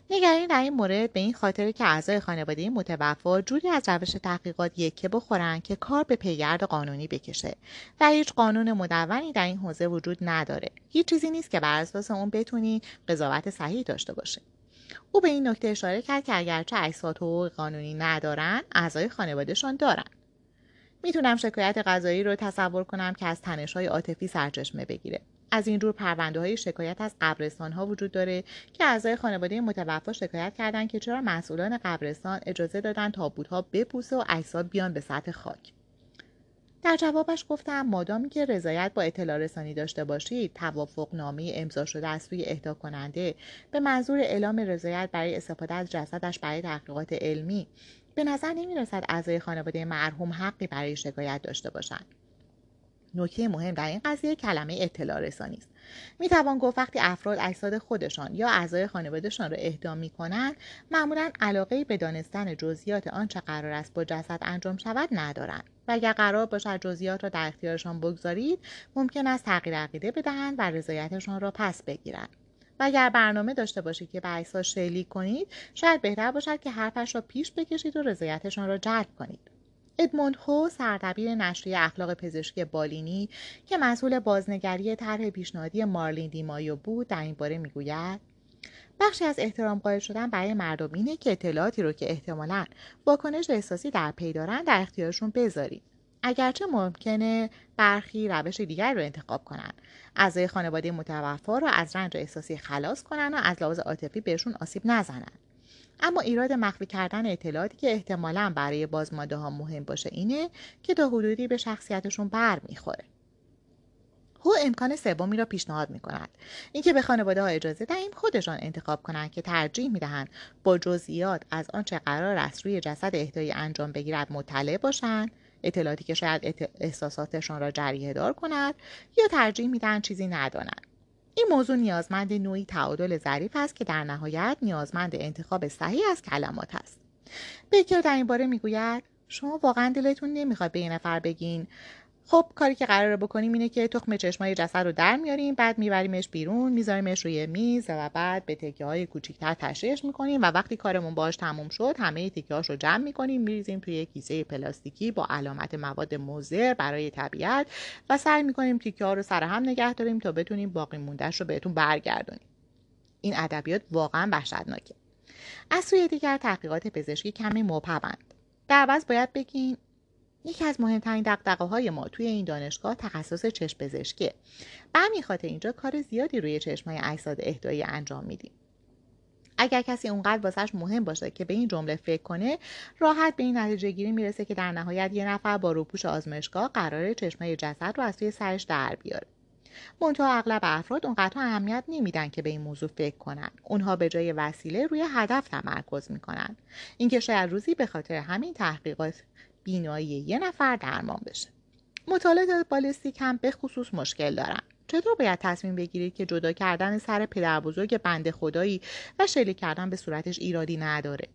نگرانی در این مورد به این خاطر که اعضای خانواده متوفا جوری از روش تحقیقات یکه بخورند که کار به پیگرد قانونی بکشه و هیچ قانون مدونی در این حوزه وجود نداره. هیچ چیزی نیست که بر اساس اون بتونی قضاوت صحیح داشته باشه او به این نکته اشاره کرد که اگرچه اجساد حقوق قانونی ندارن اعضای خانوادهشان دارن. می‌تونم شکایت قضایی رو تصور کنم که از تنش های عاطفی سرچشمه بگیره. از این جور پرونده های شکایت از قبرستان ها وجود داره که اعضای خانواده متوفا شکایت کردند که چرا مسئولان قبرستان اجازه دادن تابوت ها بپوسه و اجساد بیان به سطح خاک. در جوابش گفتم مادامی که رضایت با اطلاع رسانی داشته باشید توافق نامه امضا شده از سوی اهدا کننده به منظور اعلام رضایت برای استفاده از جسدش برای تحقیقات علمی. به نظر نمی رسد اعضای خانواده مرحوم حقی برای شکایت داشته باشند. نکته مهم در این قضیه کلمه اطلاع رسانی است. می توان گفت وقتی افراد اجساد خودشان یا اعضای خانوادهشان را اهدا می کنند معمولا علاقه به دانستن جزئیات آنچه قرار است با جسد انجام شود ندارند. و اگر قرار باشد جزئیات را در اختیارشان بگذارید ممکن است تغییر عقیده بدهند و رضایتشان را پس بگیرند. و اگر برنامه داشته باشید که به اجساد شلیک کنید شاید بهتر باشد که حرفش را پیش بکشید و رضایتشان را جلب کنید. ادموند هو سردبیر نشریه اخلاق پزشکی بالینی که مسئول بازنگری طرح پیشنهادی مارلین دیمایو بود در این باره می‌گوید بخشی از احترام قائل شدن برای مردم اینه که اطلاعاتی رو که احتمالا واکنش احساسی در پی دارن در اختیارشون بذارید اگرچه ممکنه برخی روش دیگر رو انتخاب کنن. اعضای خانواده متوفا رو از رنج احساسی خلاص کنن و از لحاظ عاطفی بهشون آسیب نزنن. اما ایراد مخفی کردن اطلاعاتی که احتمالا برای بازمانده ها مهم باشه اینه که تا حدودی به شخصیتشون بر می‌خوره. او امکان سومی را پیشنهاد می کند اینکه به خانواده ها اجازه دهیم خودشان انتخاب کنند که ترجیح می دهند با جزئیات از آنچه قرار است روی جسد اهدایی انجام بگیرد مطلع باشند اطلاعاتی که شاید احساساتشان را جریه دار کند یا ترجیح میدن چیزی ندانند. این موضوع نیازمند نوعی تعادل ظریف است که در نهایت نیازمند انتخاب صحیح از کلمات است. بیکر در این باره می‌گوید شما واقعا دلتون نمی‌خواد به یه نفر بگین خب کاری که قراره بکنیم اینه که تخم چشمای جسد رو در میاریم بعد میبریمش بیرون میذاریمش روی میز و بعد به تکه های کوچیکتر تشریحش می‌کنیم و وقتی کارمون باش تموم شد همه تکه هاش رو جمع می‌کنیم میریزیم توی کیسه پلاستیکی با علامت مواد مضر برای طبیعت و سعی می‌کنیم تکه ها رو سر هم نگه داریم تا بتونیم باقی موندهش رو بهتون برگردونیم. این ادبیات واقعا وحشتناکه. از سوی دیگر تحقیقات پزشکی کمی مبهمند. در عوض باید بگین یکی از مهمترین دقدقه های ما توی این دانشگاه تخصص چشم پزشکیه به همین خاطر اینجا کار زیادی روی چشم های اجساد اهدایی انجام میدیم. اگر کسی اونقدر واسش مهم باشه که به این جمله فکر کنه راحت به این نتیجه گیری می‌رسه که در نهایت یه نفر با روپوش آزمایشگاه قرار چشمه جسد رو از توی سرش در بیاره. منتها اغلب افراد اونقدر اهمیت نمیدن که به این موضوع فکر کنن. اونها به جای وسیله روی هدف تمرکز می‌کنن. اینکه شاید روزی به خاطر همین تحقیقات بینایی یه نفر درمان بشه. مطالعات بالستیک هم به خصوص مشکل دارن. چطور باید تصمیم بگیرید که جدا کردن سر پدر بزرگ بنده خدایی و شلیک کردن به صورتش ایرادی نداره؟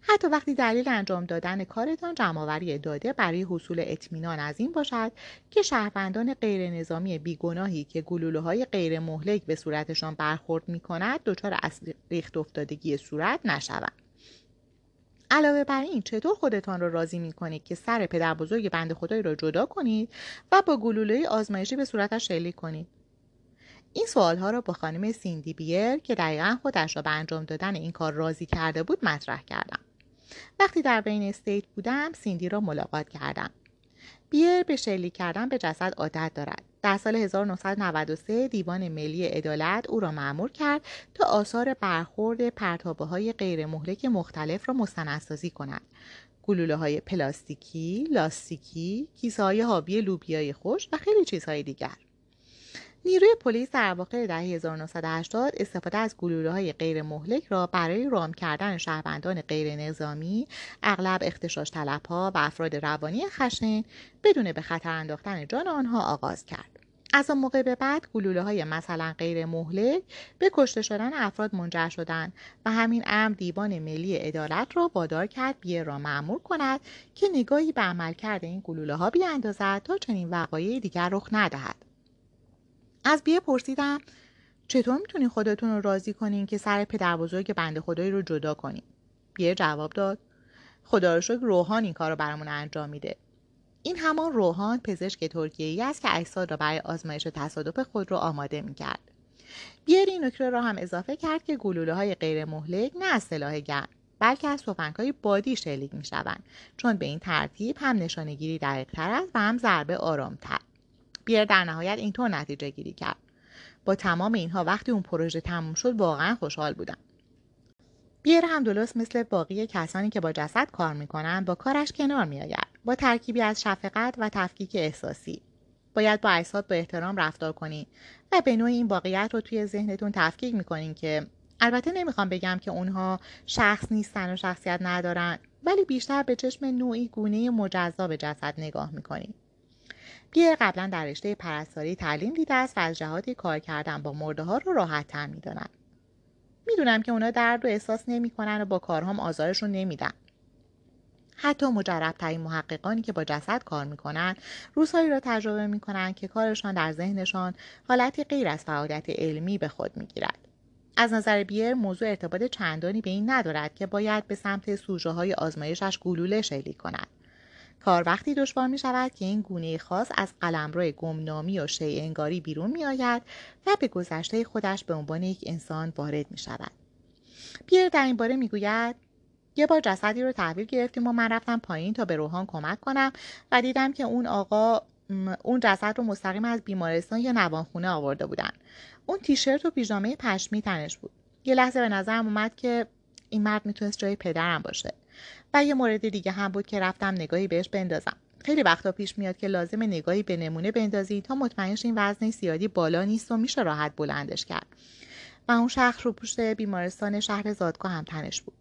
حتی وقتی دلیل انجام دادن کارتان جمعآوری داده برای حصول اطمینان از این باشد که شهروندان غیر نظامی بیگناهی که گلوله های غیر مهلک به صورتشان برخورد می کند دچار ریخت افتادگی صورت نشوند. علاوه بر این چطور خودتان را راضی می کنید که سر پدر بزرگ بند خدایی را جدا کنید و با گلوله آزمایشی به صورتش شلیک کنید؟ این سوال ها را با خانم سیندی بیر که دقیقا خودش را به انجام دادن این کار راضی کرده بود مطرح کردم. وقتی در بین استیت بودم سیندی را ملاقات کردم. بیر به شلیک کردن به جسد عادت دارد. در سال 1993 دیوان ملی عدالت او را معمور کرد تا آثار برخورد پرتابه های غیر مهلک مختلف را مستندسازی کند گلوله های پلاستیکی، لاستیکی، کیسه های حاوی لوبیای خوش و خیلی چیزهای دیگر. نیروی پلیس در واقع در 1980 استفاده از گلوله های غیر مهلک را برای رام کردن شهروندان غیر نظامی اغلب اختشاش طلب ها و افراد روانی خشن بدون به خطر انداختن جان آنها آغاز کرد. از آن موقع به بعد گلوله های مثلا غیر مهلک به کشته شدن افراد منجر شدند و همین امر دیوان ملی عدالت را وادار کرد بیه را معمور کند که نگاهی به عملکرد این گلوله ها بیاندازد تا چنین وقایع دیگر رخ ندهد از بیه پرسیدم چطور می‌تونین خودتون رو راضی کنین که سر پدر بزرگ بنده خدایی رو جدا کنین؟ بیه جواب داد. خدا رو شکر روحان این کار رو برامون انجام میده. این همان روحان پزشک ترکیه ای است که اجساد را برای آزمایش تصادف خود را آماده می‌کرد. بیر این نکته را هم اضافه کرد که گلوله های غیر مهلک نه از سلاح گرم بلکه از تفنگ های بادی شلیک می شوند چون به این ترتیب هم نشانگیری دقیقتر است و هم ضربه آرامتر. بیر در نهایت اینطور نتیجه گیری کرد. با تمام اینها وقتی اون پروژه تموم شد واقعا خوشحال بودم. بیر هم درست مثل باقی کسانی که با جسد کار می‌کنن با کارش کنار میآید. با ترکیبی از شفقت و تفکیک احساسی. باید با اجساد با احترام رفتار کنید و به نوعی این واقعیت رو توی ذهنتون تفکیک می‌کنین که البته نمی‌خوام بگم که اونها شخص نیستن و شخصیت ندارن ولی بیشتر به چشم نوعی گونه مجزا به جسد نگاه می‌کنیم بیر قبلا در رشته پرستاری تعلیم دیده است و از جهاتی کار کردن با مرده ها رو راحت تر می‌دونن. می‌دونم که اونا درد رو احساس نمی‌کنن و با کارهام آزارشون نمیدن. حتی مجرب ترین محققانی که با جسد کار می‌کنن روزهایی را تجربه می‌کنن که کارشان در ذهنشان حالتی غیر از فعالیت علمی به خود می‌گیرد. از نظر بیر موضوع ارتباط چندانی به این ندارد که باید به سمت سوژه های آزمایشش گلوله شلیک کند. کار وقتی دشوار می شود که این گونه خاص از قلمرو گمنامی و شیء انگاری بیرون می آید و به گذشته خودش به عنوان یک انسان وارد می شود. پیر در این باره می گوید یه بار جسدی رو تحویل گرفتیم و من رفتم پایین تا به روحان کمک کنم و دیدم که اون آقا اون جسد رو مستقیم از بیمارستان یا نوانخونه آورده بودن. اون تیشرت و پیژامه پشمی تنش بود. یه لحظه به نظرم اومد که این مرد می‌تونست جای پدرم باشه. و یه مورد دیگه هم بود که رفتم نگاهی بهش بندازم. خیلی وقتا پیش میاد که لازم نگاهی به نمونه بندازی تا مطمئن این وزن زیادی بالا نیست و میشه راحت بلندش کرد. و اون شخص رو پوشت بیمارستان شهر زادگاه هم تنش بود.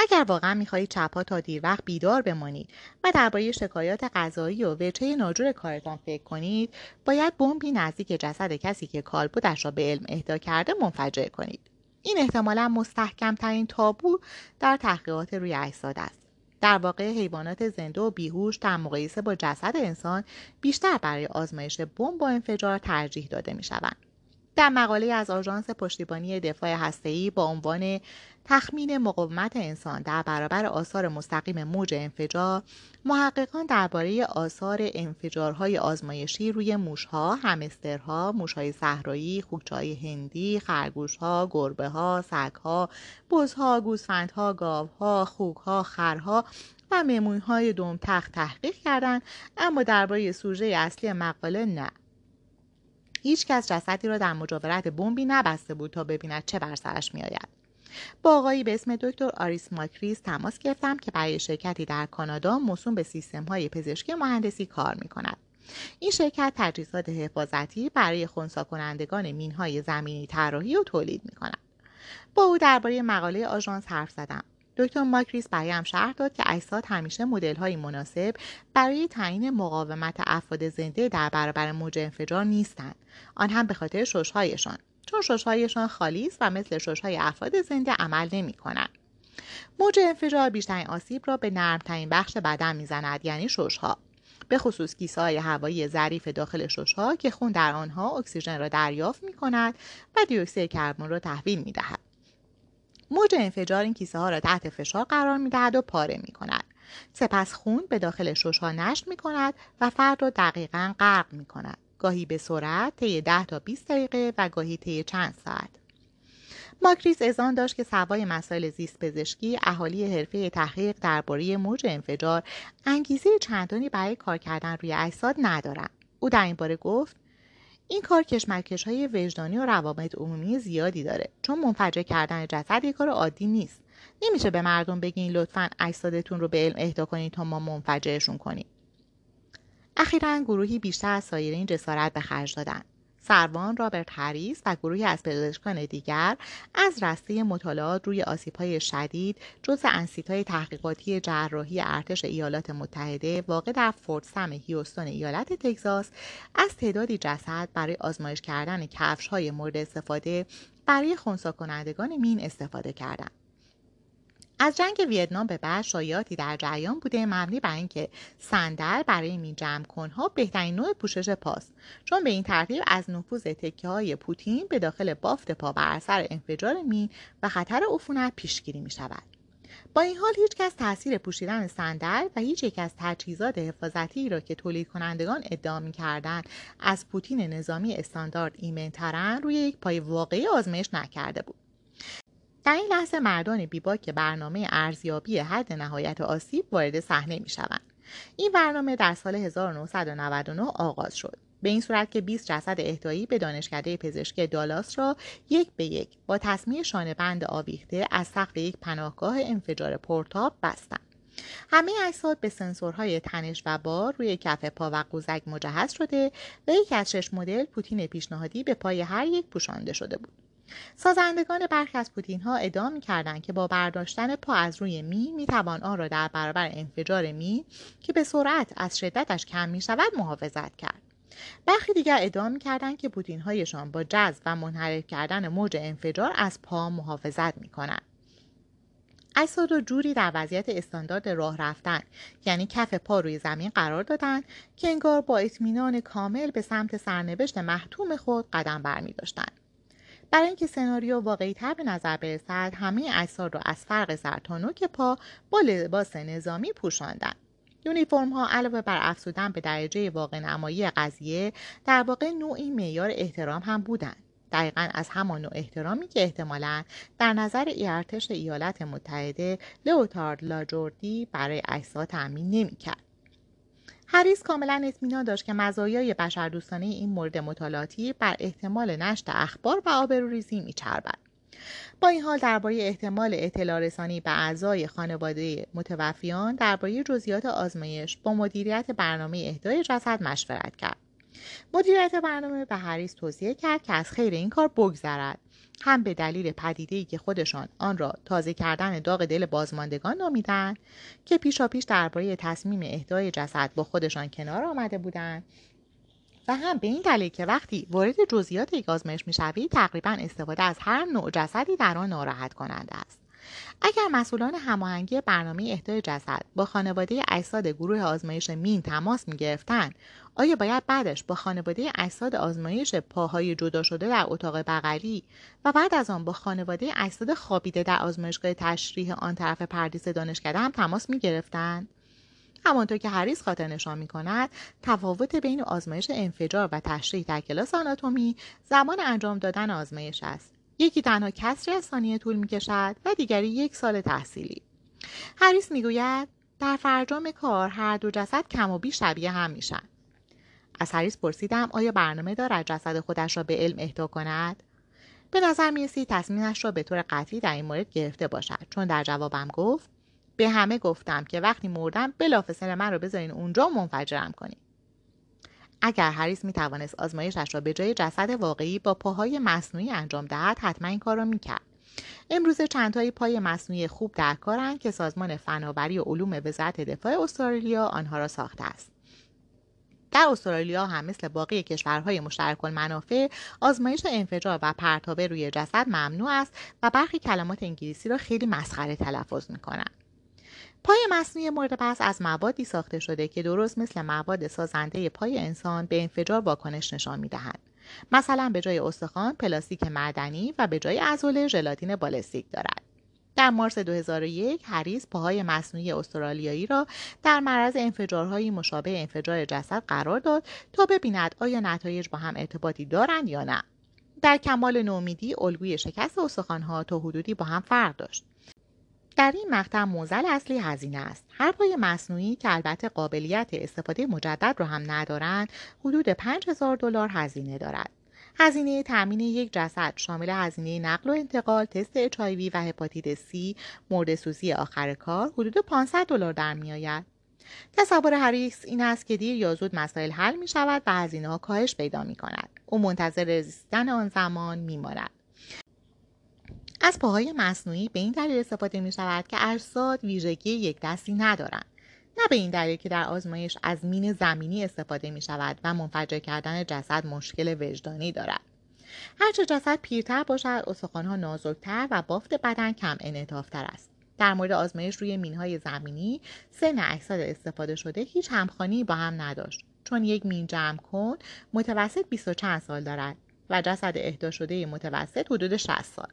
اگر واقعا می‌خواهید چپها تا دیر وقت بیدار بمانید و درباره شکایات غذایی و وجهه ناجور کارتان فکر کنید باید بمبی نزدیک جسد کسی که کالبدش را به علم اهدا کرده منفجر کنید. این احتمالا مستحکم ترین تابو در تحقیقات روی اجساد است در واقع حیوانات زنده و بیهوش در مقایسه با جسد انسان بیشتر برای آزمایش بمب با انفجار ترجیح داده می شوند. در مقاله از آژانس پشتیبانی دفاع هسته‌ای با عنوان تخمین مقاومت انسان در برابر آثار مستقیم موج انفجار محققان درباره آثار انفجارهای آزمایشی روی موشها همسترها موشهای صحرایی خوکچهای هندی خرگوشها گربهها سگها بزها گوسفندها گاوها خوکها خرها و ممونهای دومتخت تحقیق کردند اما درباره سوژه اصلی مقاله نه. هیچ کس جسدی را در مجاورت بمبی نبسته بود تا ببیند چه بر سرش میآید. با آقایی به اسم دکتر آریس ماکریس تماس گرفتم که برای شرکتی در کانادا موسوم به سیستم های پزشکی مهندسی کار می کند. این شرکت تجهیزات حفاظتی برای خونسا کنندگان مین های زمینی طراحی و تولید می کند. با او درباره مقاله آژانس حرف زدم. دکتر ماکریس برایم شرح داد که اجساد همیشه مدل های مناسب برای تعیین مقاومت افراد زنده در برابر موج انفجار نیستند آن هم به خاطر ششهایشان چون ششهایشان خالی است و مثل ششهای افراد زنده عمل نمی کنند. موج انفجار بیشترین آسیب را به نرمترین بخش بدن می‌زند یعنی ششها به خصوص کیسه های هوایی ظریف داخل ششها که خون در آنها اکسیژن را دریافت می کند و دیوکسید کربن را تحویل می دهد. موج انفجار این کیسه ها را تحت فشار قرار می دهد و پاره می کند. سپس خون به داخل ششها نشت می کند و فرد را دقیقا غرق می کند. گاهی به سرعت طی 10 تا 20 دقیقه و گاهی طی چند ساعت. ماکریس ازان داشت که سوای مسائل زیست پزشکی اهالی حرفه تحقیق درباره موج انفجار انگیزه چندانی برای کار کردن روی اجساد ندارند او در این باره گفت این کار کشمکش های وجدانی و روابط عمومی زیادی داره چون منفجر کردن جسد یک کار عادی نیست. نمیشه به مردم بگین لطفا اجسادتون رو به علم اهدا کنید تا ما منفجرشون کنیم. اخیرا گروهی بیشتر از سایرین جسارت به خرج دادند سروان رابرت هریس و گروهی از پزشکان دیگر از رسته مطالعات روی های شدید جز های تحقیقاتی جراحی ارتش ایالات متحده واقع در فورت سم هیوستون ایالت تگزاس از تعدادی جسد برای آزمایش کردن کفش های مورد استفاده برای خونسا کنندگان مین استفاده کردند. از جنگ ویتنام به بعد شایعاتی در جریان بوده مبنی بر اینکه صندل برای می جمع کنها بهترین نوع پوشش پاست چون به این ترتیب از نفوذ تکه های پوتین به داخل بافت پا بر اثر انفجار مین و خطر عفونت پیشگیری می شود. با این حال هیچ کس تاثیر پوشیدن صندل و هیچ یک از تجهیزات حفاظتی را که تولید کنندگان ادعا می کردن از پوتین نظامی استاندارد ایمنترن روی یک پای واقعی آزمایش نکرده بود. در این لحظه مردان بیباک که برنامه ارزیابی حد نهایت آسیب وارد صحنه می شوند. این برنامه در سال 1999 آغاز شد. به این صورت که 20 جسد اهدایی به دانشکده پزشکی دالاس را یک به یک با تصمیه شانه بند آویخته از سقف یک پناهگاه انفجار پورتاب بستند. همه اجساد به سنسورهای تنش و بار روی کف پا و قوزک مجهز شده و یک از شش مدل پوتین پیشنهادی به پای هر یک پوشانده شده بود. سازندگان برخی از پوتین ها ادعا می کردند که با برداشتن پا از روی می می توان آن را در برابر انفجار می که به سرعت از شدتش کم می شود محافظت کرد. برخی دیگر ادعا می کردند که پوتین هایشان با جذب و منحرف کردن موج انفجار از پا محافظت می کنند. اجساد را جوری در وضعیت استاندارد راه رفتن یعنی کف پا روی زمین قرار دادند که انگار با اطمینان کامل به سمت سرنوشت محتوم خود قدم برمی داشتند. برای اینکه سناریو واقعی تر به نظر برسد همه اجساد را از فرق سر تا نوک پا با لباس نظامی پوشاندند یونیفرم ها علاوه بر افزودن به درجه واقع نمایی قضیه در واقع نوعی معیار احترام هم بودند. دقیقا از همان نوع احترامی که احتمالا در نظر ارتش ایالات متحده لئوتارد لاجوردی برای اجسا تأمین نمی‌کرد. هریس کاملا اطمینان داشت که مزایای بشردوستانه این مورد مطالعاتی بر احتمال نشت اخبار و آبروریزی میچربد با این حال درباره احتمال اطلاع رسانی به اعضای خانواده متوفیان درباره جزئیات آزمایش با مدیریت برنامه اهدای جسد مشورت کرد. مدیریت برنامه به هریس توصیه کرد که از خیر این کار بگذرد. هم به دلیل پدیده‌ای که خودشان آن را تازه کردن داغ دل بازماندگان نامیدند که پیشاپیش درباره تصمیم اهدای جسد با خودشان کنار آمده بودند و هم به این دلیل که وقتی وارد جزئیات یک آزمایش می‌شوید تقریبا استفاده از هر نوع جسدی در آن ناراحت کننده است. اگر مسئولان هماهنگی برنامه اهدای جسد با خانواده اجساد گروه آزمایش مین تماس می‌گرفتند آیا باید بعدش با خانواده اجساد آزمایش پاهای جدا شده در اتاق بغلی و بعد از آن با خانواده اجساد خوابیده در آزمایشگاه تشریح آن طرف پردیس دانشکده هم تماس می‌گرفتند؟ همانطور که هریس خاطر نشان می کند تفاوت بین آزمایش انفجار و تشریح در کلاس آناتومی زمان انجام دادن آزمایش است. یکی تنها کسری از ثانیه طول می کشد و دیگری یک سال تحصیلی. هریس می‌گوید در فرجام کار هر دو جسد کم و بیش شبیه هم میشن. از هریس پرسیدم آیا برنامه دارد جسد خودش را به علم اهدا کند؟ به نظر می‌رسید تصمیمش را به طور قطعی در این مورد گرفته باشد چون در جوابم گفت به همه گفتم که وقتی مردم بلافاصله من رو بذارین اونجا منفجرم کنین. اگر هریس می توانست آزمایشش را به جای جسد واقعی با پاهای مصنوعی انجام دهد حتما این کار را می‌کرد امروزه چندتایی پای مصنوعی خوب در کارند که سازمان فناوری و علوم وزارت دفاع استرالیا آنها را ساخته است. در استرالیا هم مثل باقی کشورهای مشترک المنافع آزمایش انفجار و پرتابه روی جسد ممنوع است و برخی کلمات انگلیسی را خیلی مسخره تلفظ می‌کنند پای مصنوعی مورد بحث از موادی ساخته شده که درست مثل مواد سازنده پای انسان به انفجار واکنش نشان می‌دهند مثلا به جای استخوان پلاستیک معدنی و به جای عضله ژلاتین بالستیک دارد. در مارس 2001 هریس پاهای مصنوعی استرالیایی را در معرض انفجارهایی مشابه انفجار جسد قرار داد تا ببیند آیا نتایج با هم ارتباطی دارند یا نه. در کمال نومیدی الگوی شکست استخوانها تا حدودی با هم فرق داشت. در این مقطع موزل اصلی هزینه است. هر پای مصنوعی که البته قابلیت استفاده مجدد را هم ندارند حدود 5000 دلار هزینه دارد. هزینه تامین یک جسد شامل هزینه نقل و انتقال تست اچ و هپاتیت C مورد سوزی آخر کار حدود 500 دلار در میآید تصور هریکس این است که دیر یا زود مسائل حل می شود و هزینه ها کاهش پیدا می کند. او منتظر رسیدن آن زمان می ماند. از پاهای مصنوعی به این دلیل استفاده می شود که اجساد ویژگی یک دستی ندارند. نه به این دلیل که در آزمایش از مین زمینی استفاده می شود و منفجر کردن جسد مشکل وجدانی دارد. هرچه جسد پیرتر باشد استخوانها نازکتر و بافت بدن کم انعطافتر است. در مورد آزمایش روی مینهای زمینی سن اجساد استفاده شده هیچ همخوانی با هم نداشت. چون یک مین جمع کن متوسط 20 چند سال دارد و جسد اهدا شده متوسط حدود 60 سال.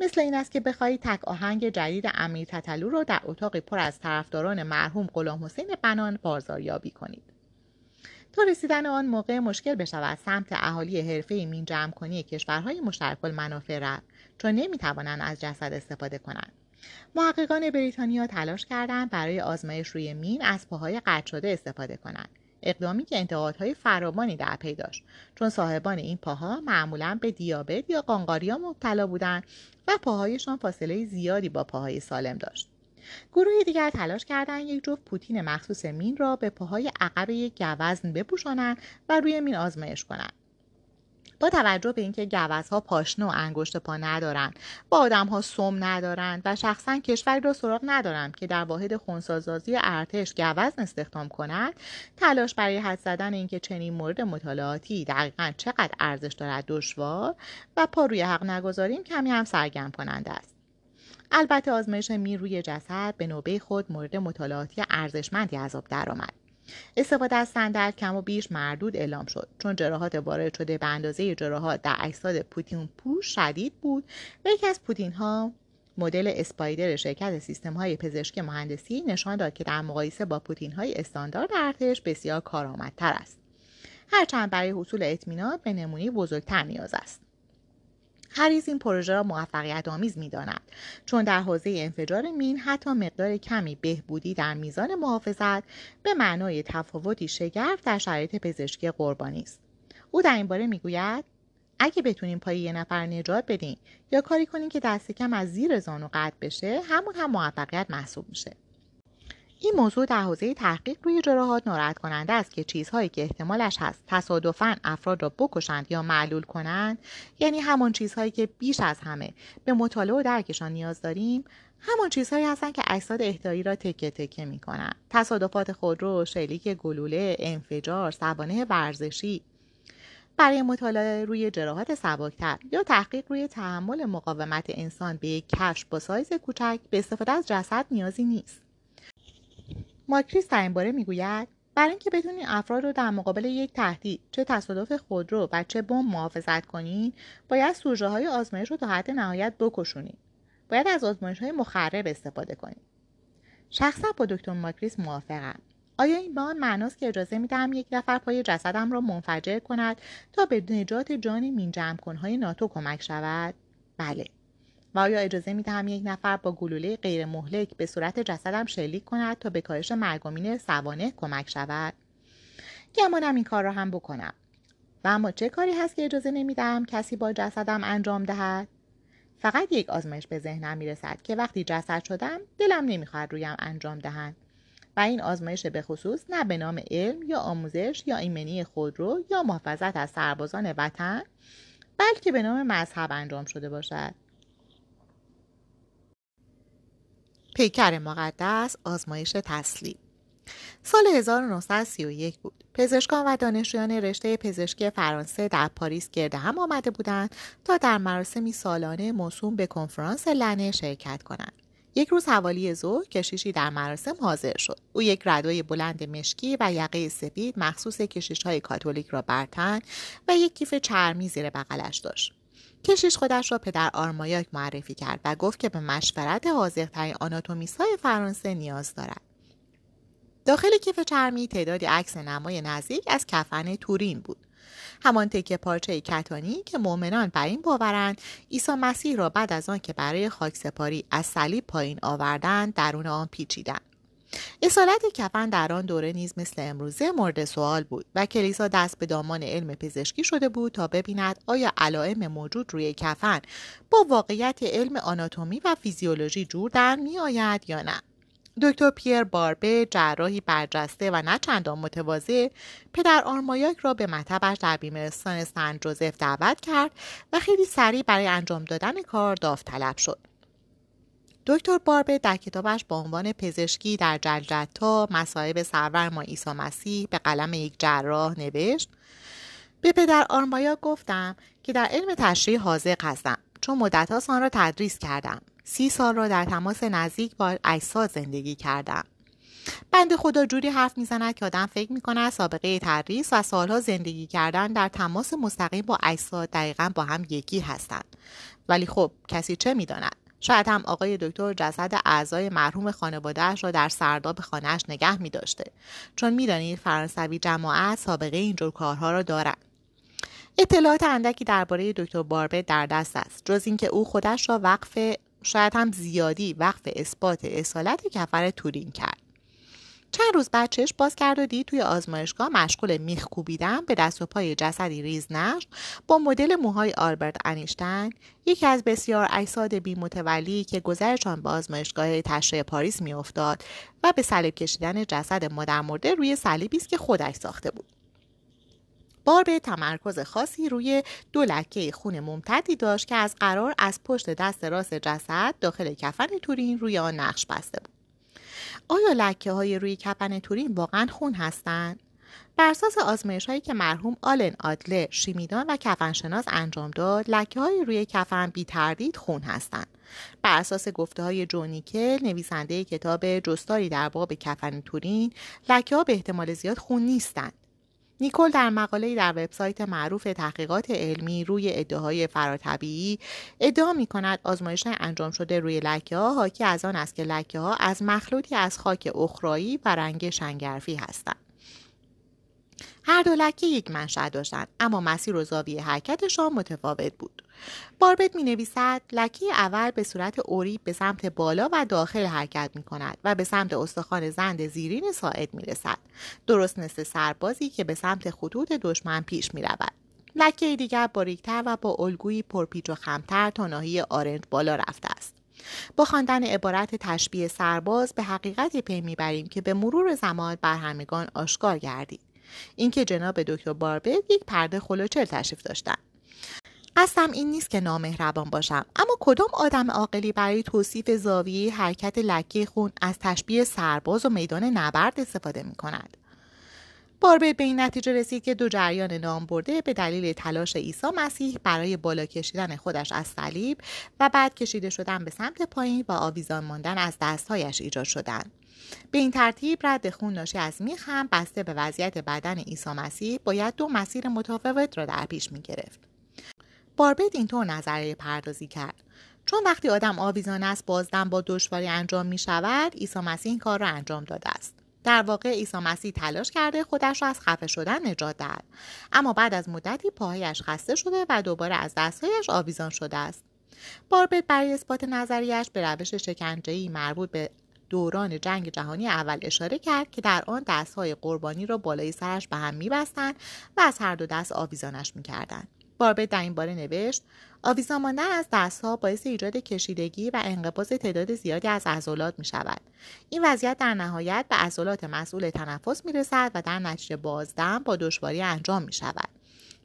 مثل این است که بخواهید تک آهنگ جدید امیر تتلو را در اتاقی پر از طرفداران مرحوم غلام حسین بنان بازاریابی کنید. تا رسیدن آن موقع مشکل بشود سمت اهالی حرفه مین جمع کنی کشورهای مشترک المنافع رفت چون نمی‌توانند از جسد استفاده کنند. محققان بریتانیا تلاش کردند برای آزمایش روی مین از پاهای قطع شده استفاده کنند. اقدامی که انتقادهای فراوانی در پی داشت. چون صاحبان این پاها معمولا به دیابت یا قانقاریا مبتلا بودند و پاهایشان فاصله زیادی با پاهای سالم داشت. گروه دیگر تلاش کردند یک جفت پوتین مخصوص مین را به پاهای عقب یک گوزن بپوشانند و روی مین آزمایش کنند. با توجه به اینکه گوزها پاشنه و انگشت پا ندارند و آدمها سم ندارند و شخصا کشوری را سراغ ندارم که در واحد خونسازازی ارتش گوزن استخدام کند تلاش برای حد زدن اینکه چنین مورد مطالعاتی دقیقا چقدر ارزش دارد دشوار و پا روی حق نگذاریم کمی هم سرگرم کننده است. البته آزمایش می روی جسد به نوبه خود مورد مطالعاتی ارزشمندی از آب درآمد. استفاده از صندل کم و بیش مردود اعلام شد. چون جراحات وارد شده به اندازه جراحات در اجساد پوتین پوش شدید بود. و یکی از پوتین ها مدل اسپایدر شرکت سیستم های پزشکی مهندسی نشان داد که در مقایسه با پوتین های استاندارد ارتش بسیار کارآمدتر است. هرچند برای حصول اطمینان به نمونی بزرگتر نیاز است. هریز این پروژه را موفقیت آمیز می داند چون در حوزه انفجار مین حتی مقدار کمی بهبودی در میزان محافظت به معنای تفاوتی شگرف در شرایط پزشکی قربانی است. او در این باره می‌گوید اگه بتونیم پای یه نفر نجات بدیم یا کاری کنیم که دست کم از زیر زانو قطع بشه همون هم موفقیت محسوب میشه. این موضوع در حوزه تحقیق روی جراحات ناراحت کننده است که چیزهایی که احتمالش هست تصادفا افراد را بکشند یا معلول کنند یعنی همان چیزهایی که بیش از همه به مطالعه و درکشان نیاز داریم همان چیزهایی هستند که اجساد احتایی را تکه تکه می کنند تصادفات خودرو شلیک گلوله انفجار سوانه ورزشی برای مطالعه روی جراحات سبکتر یا تحقیق روی تحمل مقاومت انسان به یک کفش با سایز کوچک به استفاده از جسد نیازی نیست. ماکریس در این باره می‌گوید برای اینکه بتونید افراد رو در مقابل یک تهدید چه تصادف خودرو و چه بمب محافظت کنید باید سوژه های آزمایش رو تا حد نهایت بکشونید باید از آزمایش های مخرب استفاده کنید شخصا با دکتر ماکریس موافقم. آیا این به آن معناست که اجازه می‌دهم یک نفر پای جسدم را منفجر کند تا به نجات جان مین جمع کنهای ناتو کمک شود؟ بله. و آیا اجازه می دهم یک نفر با گلوله غیر مهلک به صورت جسدم شلیک کند تا به کاهش مرگومین سوانه کمک شود. گمانم این کار را هم بکنم. و اما چه کاری هست که اجازه نمی‌دهم کسی با جسدم انجام دهد؟ فقط یک آزمایش به ذهنم رسد که وقتی جسد شدم دلم نمی‌خواهد رویم انجام دهند و این آزمایش به خصوص نه به نام علم یا آموزش یا ایمنی خودرو یا محافظت از سربازان وطن بلکه به نام مذهب انجام شده باشد. پیکر مقدس آزمایش تسلیم سال 1931 بود. پزشکان و دانشجویان رشته پزشکی فرانسه در پاریس گرد هم آمده بودند تا در مراسمی سالانه موسوم به کنفرانس لنه شرکت کنند. یک روز حوالی ظهر کشیشی در مراسم حاضر شد او یک ردای بلند مشکی و یقه سفید مخصوص کشیش های کاتولیک را برتن و یک کیف چرمی زیر بغلش داشت کشیش خودش را پدر آرمایاک معرفی کرد و گفت که به مشورت حاضرترین آناتومیست های فرانسه نیاز دارد. داخل کیف چرمی تعدادی عکس نمای نزدیک از کفن تورین بود. همان تکه پارچه کتانی که مؤمنان بر این باورند عیسی مسیح را بعد از آن که برای خاکسپاری از صلیب پایین آوردند درون آن پیچیدند. اصالت کفن در آن دوره نیز مثل امروزه مورد سوال بود و کلیسا دست به دامان علم پزشکی شده بود تا ببیند آیا علائم موجود روی کفن با واقعیت علم آناتومی و فیزیولوژی جور در می آید یا نه. دکتر پیر باربه جراحی برجسته و نه چندان متواضع پدر آرمایاک را به مطبش در بیمارستان سن جوزف دعوت کرد و خیلی سریع برای انجام دادن کار داوطلب شد. دکتر باربه در کتابش با عنوان پزشکی در جلجتا مصائب سرور ما عیسی مسیح به قلم یک جراح نوشت. به پدر آرمایا گفتم که در علم تشریح حاضر هستم چون مدتها آن را تدریس کردم. سی سال را در تماس نزدیک با اجساد زندگی کردم. بند خدا جوری حرف می‌زند که آدم فکر می‌کند سابقه تدریس و سالها زندگی کردن در تماس مستقیم با اجساد دقیقا با هم یکی هستند. ولی خب کسی چه می‌داند؟ شاید هم آقای دکتر جسد اعضای مرحوم خانوادهاش را در سرداب خانهاش نگه می داشته چون می‌دانید فرانسوی جماعت سابقه اینجور کارها را دارند اطلاعات اندکی درباره دکتر باربه در دست است. جز اینکه او خودش را وقف شاید هم زیادی وقف اثبات اصالت کفر تورین کرد. چند روز بعد چشم باز کرد و دید توی آزمایشگاه مشغول میخ کوبیدن به دست و پای جسدی ریز نشت. با مدل موهای آلبرت انیشتین یکی از بسیار اجساد بی متولی که گذرشان به آزمایشگاه تشریح پاریس میافتاد و به صلیب کشیدن جسد مادر مرده روی صلیبی است که خودش ساخته بود. بار به تمرکز خاصی روی دو لکه خون ممتدی داشت که از قرار از پشت دست راست جسد داخل کفن تورین روی آن نقش بسته بود. آیا لکه های روی کپن تورین واقعا خون هستند؟ بر اساس آزمایش هایی که مرحوم آلن آدلر شیمیدان و کفنشناس انجام داد لکه های روی کفن بی تردید خون هستند بر اساس گفته های جونیکل نویسنده کتاب جستاری در باب کفن تورین لکه ها به احتمال زیاد خون نیستند نیکل در مقاله در وبسایت معروف تحقیقات علمی روی ادعاهای فراتبیعی ادعا می کند آزمایش انجام شده روی لکه ها حاکی از آن است که لکه ها از مخلوطی از خاک اخرایی و رنگ شنگرفی هستند. هر دو لکه یک منشأ داشتند اما مسیر و زاویه حرکتشان متفاوت بود. باربت می نویسد لکه اول به صورت اوری به سمت بالا و داخل حرکت می کند و به سمت استخوان زند زیرین ساعد می رسد درست مثل سربازی که به سمت خطوط دشمن پیش می رود لکه دیگر باریکتر و با الگویی پرپیچ و خمتر تا ناحیه آرنج بالا رفته است. با خواندن عبارت تشبیه سرباز به حقیقتی پی می‌بریم که به مرور زمان بر همگان آشکار گردید. اینکه جناب دکتر باربت یک پرده خلوچل تشریف داشتند قصدم این نیست که نامهربان باشم. اما کدام آدم عاقلی برای توصیف زاویه حرکت لکه خون از تشبیه سرباز و میدان نبرد استفاده می کند باربت به این نتیجه رسید که دو جریان نام برده به دلیل تلاش عیسی مسیح برای بالا کشیدن خودش از صلیب و بعد کشیده شدن به سمت پایین و آویزان ماندن از دستهایش ایجاد شدند. به این ترتیب رد خون ناشی از میخ هم بسته به وضعیت بدن عیسی مسیح باید دو مسیر متفاوت را در پیش می گرفت. باربت اینطور نظریه پردازی کرد. چون وقتی آدم آویزان است بازدم با دشواری انجام می شود عیسی مسیح این کار را انجام داده است. در واقع عیسی مسیح تلاش کرده خودش را از خفه شدن نجات دهد اما بعد از مدتی پاهایش خسته شده و دوباره از دستهایش آویزان شده است باربت برای اثبات نظریش به روش شکنجهای مربوط به دوران جنگ جهانی اول اشاره کرد که در آن دستهای قربانی را بالای سرش به هم میبستند و از هر دو دست آویزانش می‌کردند باربت در این باره نوشت آویزان ماندن از دستها باعث ایجاد کشیدگی و انقباض تعداد زیادی از عضلات می شود. این وضعیت در نهایت به عضلات مسئول تنفس می رسد و در نتیجه بازدم با دشواری انجام می شود.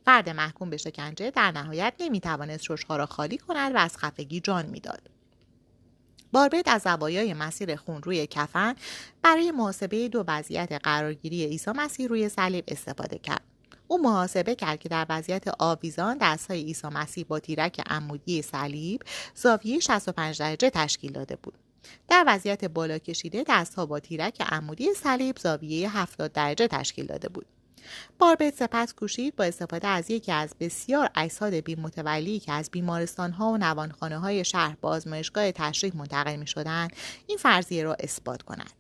فرد محکوم به شکنجه در نهایت نمی توانست ششها را خالی کند و از خفگی جان می‌داد. باربت از زوایای مسیر خون روی کفن برای محاسبه دو وضعیت قرارگیری عیسی مسیح روی صلیب استفاده کرد. او محاسبه کرد که در وضعیت آویزان دستهای عیسی مسیح با تیرک عمودی صلیب زاویه 65 درجه تشکیل داده بود. در وضعیت بالا کشیده دستها با تیرک عمودی صلیب زاویه 70 درجه تشکیل داده بود. باربت سپس کوشید با استفاده از یکی از بسیار اجساد بی متولی که از بیمارستان ها و نوانخانه های شهر با آزمایشگاه تشریح منتقل می شدن این فرضیه را اثبات کند.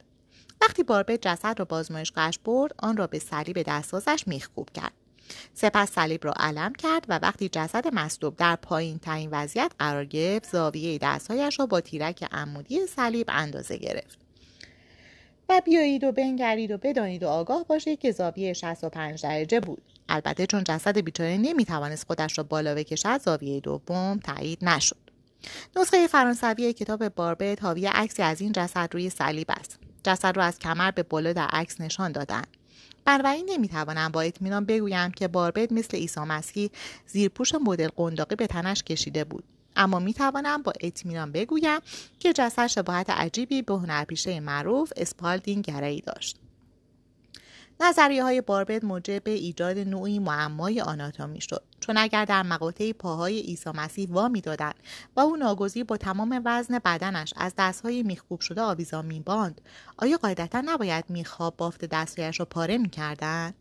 وقتی باربت جسد را با آزمایشگاهش برد آن را به صلیب دستازش میخکوب کرد. سپس صلیب را علم کرد و وقتی جسد مصلوب در پایین ترین وضعیت قرار گرفت زاویه دستهایش را با تیرک عمودی صلیب اندازه گرفت. بیایید و بنگرید و بدانید و آگاه باشید که زاویه 65 درجه بود. البته چون جسد بیچاره نمی‌توانست خودش را بالا بکشد زاویه دوم تایید نشد. نسخه فرانسوی کتاب باربت حاوی عکسی از این جسد روی صلیب است. جسد را از کمر به بالا در عکس نشان دادند بنابراین نمی‌توانم با اطمینان بگویم که باربت مثل عیسی مسیح زیرپوش مدل قنداقی به تنش کشیده بود. اما می توانم با اطمینان بگویم که جسد شباهت عجیبی به هنرپیشه معروف اسپالدینگ گرایی داشت. نظریه های باربت موجب ایجاد نوعی معمای آناتومی شد. چون اگر در مقاطع پاهای عیسی مسیح وا می‌دادند و او ناگزیر با تمام وزن بدنش از دستهای میخکوب شده آویزان میباند آیا قاعدتا نباید میخواب بافت دستهایش را پاره می‌کردند؟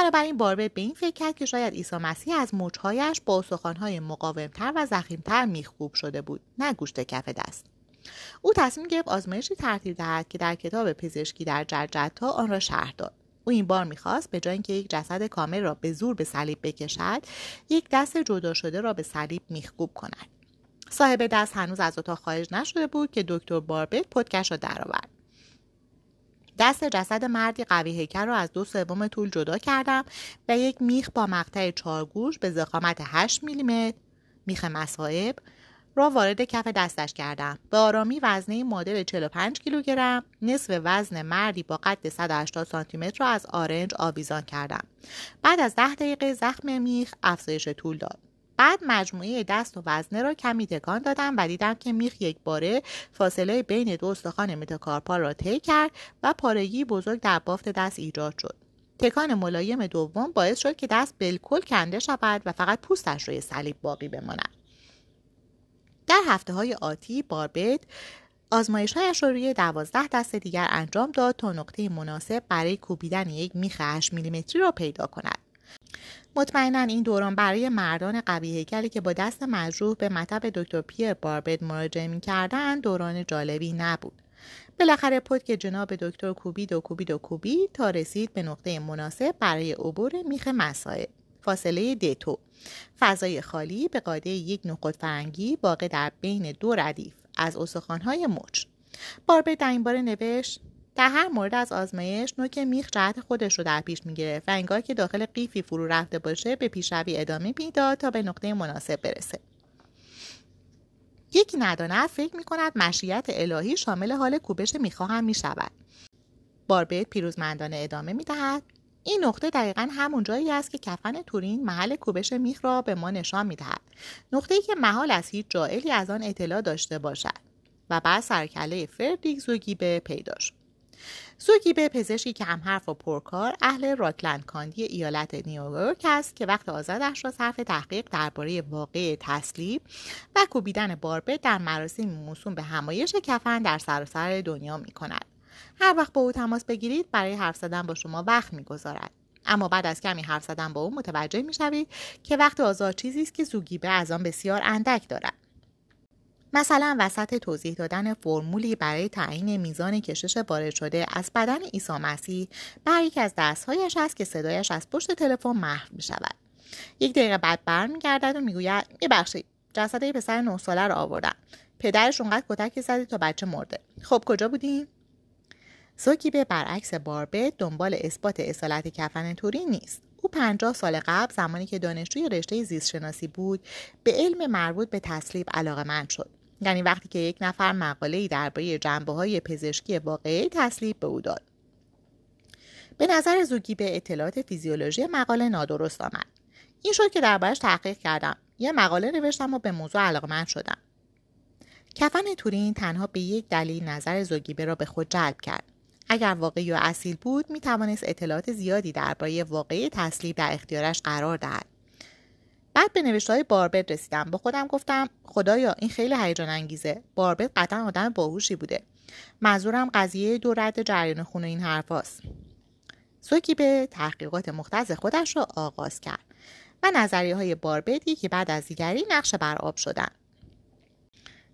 بنابراین باربت به این فکر کرد که شاید عیسی مسیح از مچهایش با استخوانهای مقاومتر و زخیمتر میخکوب شده بود نه گوشت کف دست. او تصمیم گرفت آزمایشی ترتیب دهد که در کتاب پزشکی در جرجتا آن را شرح داد. او این بار می‌خواست به جای اینکه یک جسد کامل را به زور به صلیب بکشد یک دست جدا شده را به صلیب میخکوب کند. صاحب دست هنوز از اتاق خارج نشده بود که دکتر باربت پدکش را درآورد. دست جسد مردی قوی هیکل را از دو سوم طول جدا کردم و یک میخ با مقطع چارگوش به زخامت 8 میلیمتر میخ مصائب را وارد کف دستش کردم. به آرامی وزنه مدل 45 کیلوگرم نصف وزن مردی با قد 180 سانتی متر را از آرنج آویزان کردم. بعد از ده دقیقه زخم میخ افزایش طول داد. بعد مجموعه دست و وزنه را کمی تکان دادم و دیدم که میخ یک باره فاصله بین دو استخوان متکارپال را طی کرد و پارگی بزرگ در بافت دست ایجاد شد تکان ملایم دوم باعث شد که دست بالکل کنده شود و فقط پوستش روی صلیب باقی بماند در هفته های آتی باربت آزمایش هایش روی دوازده دست دیگر انجام داد تا نقطه مناسب برای کوبیدن یک میخ 8 میلیمتری را پیدا کند. مطمئنا این دوران برای مردان قوی هیکلی که با دست مجروح به مطب دکتر پیر باربت مراجعه می‌کردند دوران جالبی نبود. بالاخره پد که جناب دکتر کوبید و کوبید و کوبید تا رسید به نقطه مناسب برای عبور میخ مسائل. فاصله دیتو فضای خالی به قاعده یک نقط فرنگی واقع در بین دو ردیف از استخوانهای مچ باربه در این باره نوشت در هر مورد از آزمایش نوک میخ جهت خودش رو در پیش می‌گرفت و انگار که داخل قیفی فرو رفته باشه به پیشروی ادامه می‌داد تا به نقطه مناسب برسه یکی نداند فکر می کند مشیت الهی شامل حال کوبش می‌خواه هم می شود. باربت پیروزمندانه ادامه می دهد. این نقطه دقیقا همون جایی است که کفن تورین محل کوبش میخ را به ما نشان می دهد. نقطه ای که محال از هیچ جائلی از آن اطلاع داشته باشد و بعد سرکله فردریک زوگیبه پیداش. زوگیبه پزشکی که هم حرف و پرکار اهل راکلند کاندی ایالت نیویورک است که وقت آزادش را صرف تحقیق درباره واقع تسلیب و کوبیدن باربه در مراسم موسوم به همایش کفن در سراسر دنیا می کند. هر وقت با او تماس بگیرید برای حرف زدن با شما وقت می‌گذارد اما بعد از کمی حرف زدن با او متوجه می‌شوید که وقت آزاد چیزی است که زوگیبه از آن بسیار اندک دارد مثلا وسط توضیح دادن فرمولی برای تعیین میزان کشش وارد شده از بدن عیسی مسیح بر یکی از دستهایش است که صدایش از پشت تلفن محو می شود یک دقیقه بعد برمیگردد و می‌گوید میبخشید جسد یه پسر نه ساله رو آوردن پدرش اونقدر کتک زده تا بچه مرده. خب کجا بودیم به برعکس باربت دنبال اثبات اصالت کفن توری نیست. او پنجاه سال قبل زمانی که دانشجوی رشته زیستشناسی بود به علم مربوط به تسلیب علاقمند شد. یعنی وقتی که یک نفر مقاله‌ای درباره جنبه های پزشکی واقعی تسلیب به او داد. به نظر زوگی به اطلاعات فیزیولوژی مقاله نادرست آمد. این شد که دربارش تحقیق کردم. یه مقاله نوشتم و به موضوع علاقمند شدم. کفن تورین تنها به یک دلیل نظر زوگیبه را به خود جلب کرد. اگر واقعی و اصیل بود می توانست اطلاعات زیادی درباره واقعی تسلیب در اختیارش قرار دهد. بعد به نوشته های باربت رسیدم. با خودم گفتم خدایا این خیلی هیجان انگیزه باربت قطعا آدم باهوشی بوده. منظورم قضیه دو رد جریان خون و این حرفاست سوکی به تحقیقات مختص خودش را آغاز کرد و نظریه های باربت که بعد از دیگری نقش بر آب شدند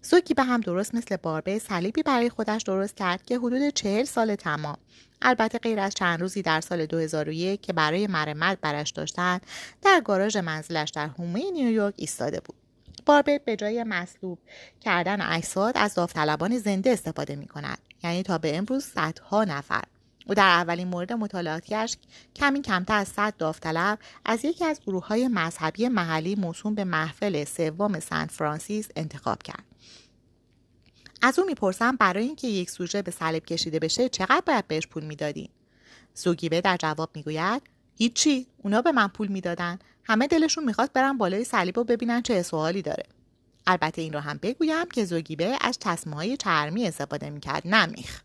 سوکی به هم درست مثل باربه صلیبی برای خودش درست کرد که حدود چهل سال تمام. البته غیر از چند روزی در سال 2001 که برای مرمت برش داشتند در گاراژ منزلش در هومه نیویورک ایستاده بود. باربت به جای مصلوب کردن اجساد از داوطلبان زنده استفاده می کند یعنی تا به امروز صدها نفر. او در اولین مورد مطالعاتیش کمی کمتر از صد داوطلب از یکی از گروه های مذهبی محلی موسوم به محفل سوم سنت فرانسیس انتخاب کرد. از او می‌پرسم برای اینکه یک سوژه به صلیب کشیده بشه چقدر باید بهش پول می‌دادین؟ زوگیبه در جواب می‌گوید هیچی اونا به من پول می‌دادن. همه دلشون می‌خواد برن بالای صلیب و ببینن چه سوالی داره. البته این رو هم بگویم که زوگیبه از تصمه های چرمی استفاده می‌کرد نمیخ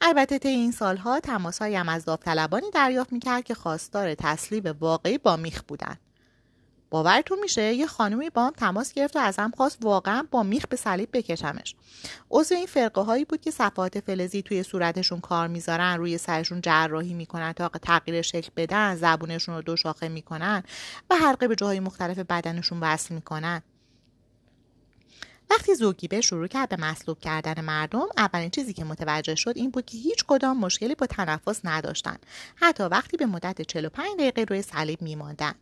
البته طی این سالها تماسهایم از داوطلبانی دریافت می‌کرد که خواستار تسلیب واقعی با میخ بودند باورتون میشه؟ یه خانومی با هم تماس گرفت و ازم خواست واقعا با میخ به صلیب بکشمش. عضو این فرقه هایی بود که صفحات فلزی توی صورتشون کار می‌ذارن روی سرشون جراحی می‌کنن تا تغییر شکل بدن زبونشون رو دو شاخه می‌کنن و حلقه به جاهای مختلف بدنشون وصل می‌کنن. وقتی زوگیبه شروع کرد به مصلوب کردن مردم اولین چیزی که متوجه شد این بود که هیچ کدام مشکلی با تنفس نداشتن. حتی وقتی به مدت 45 دقیقه روی صلیب میماندن.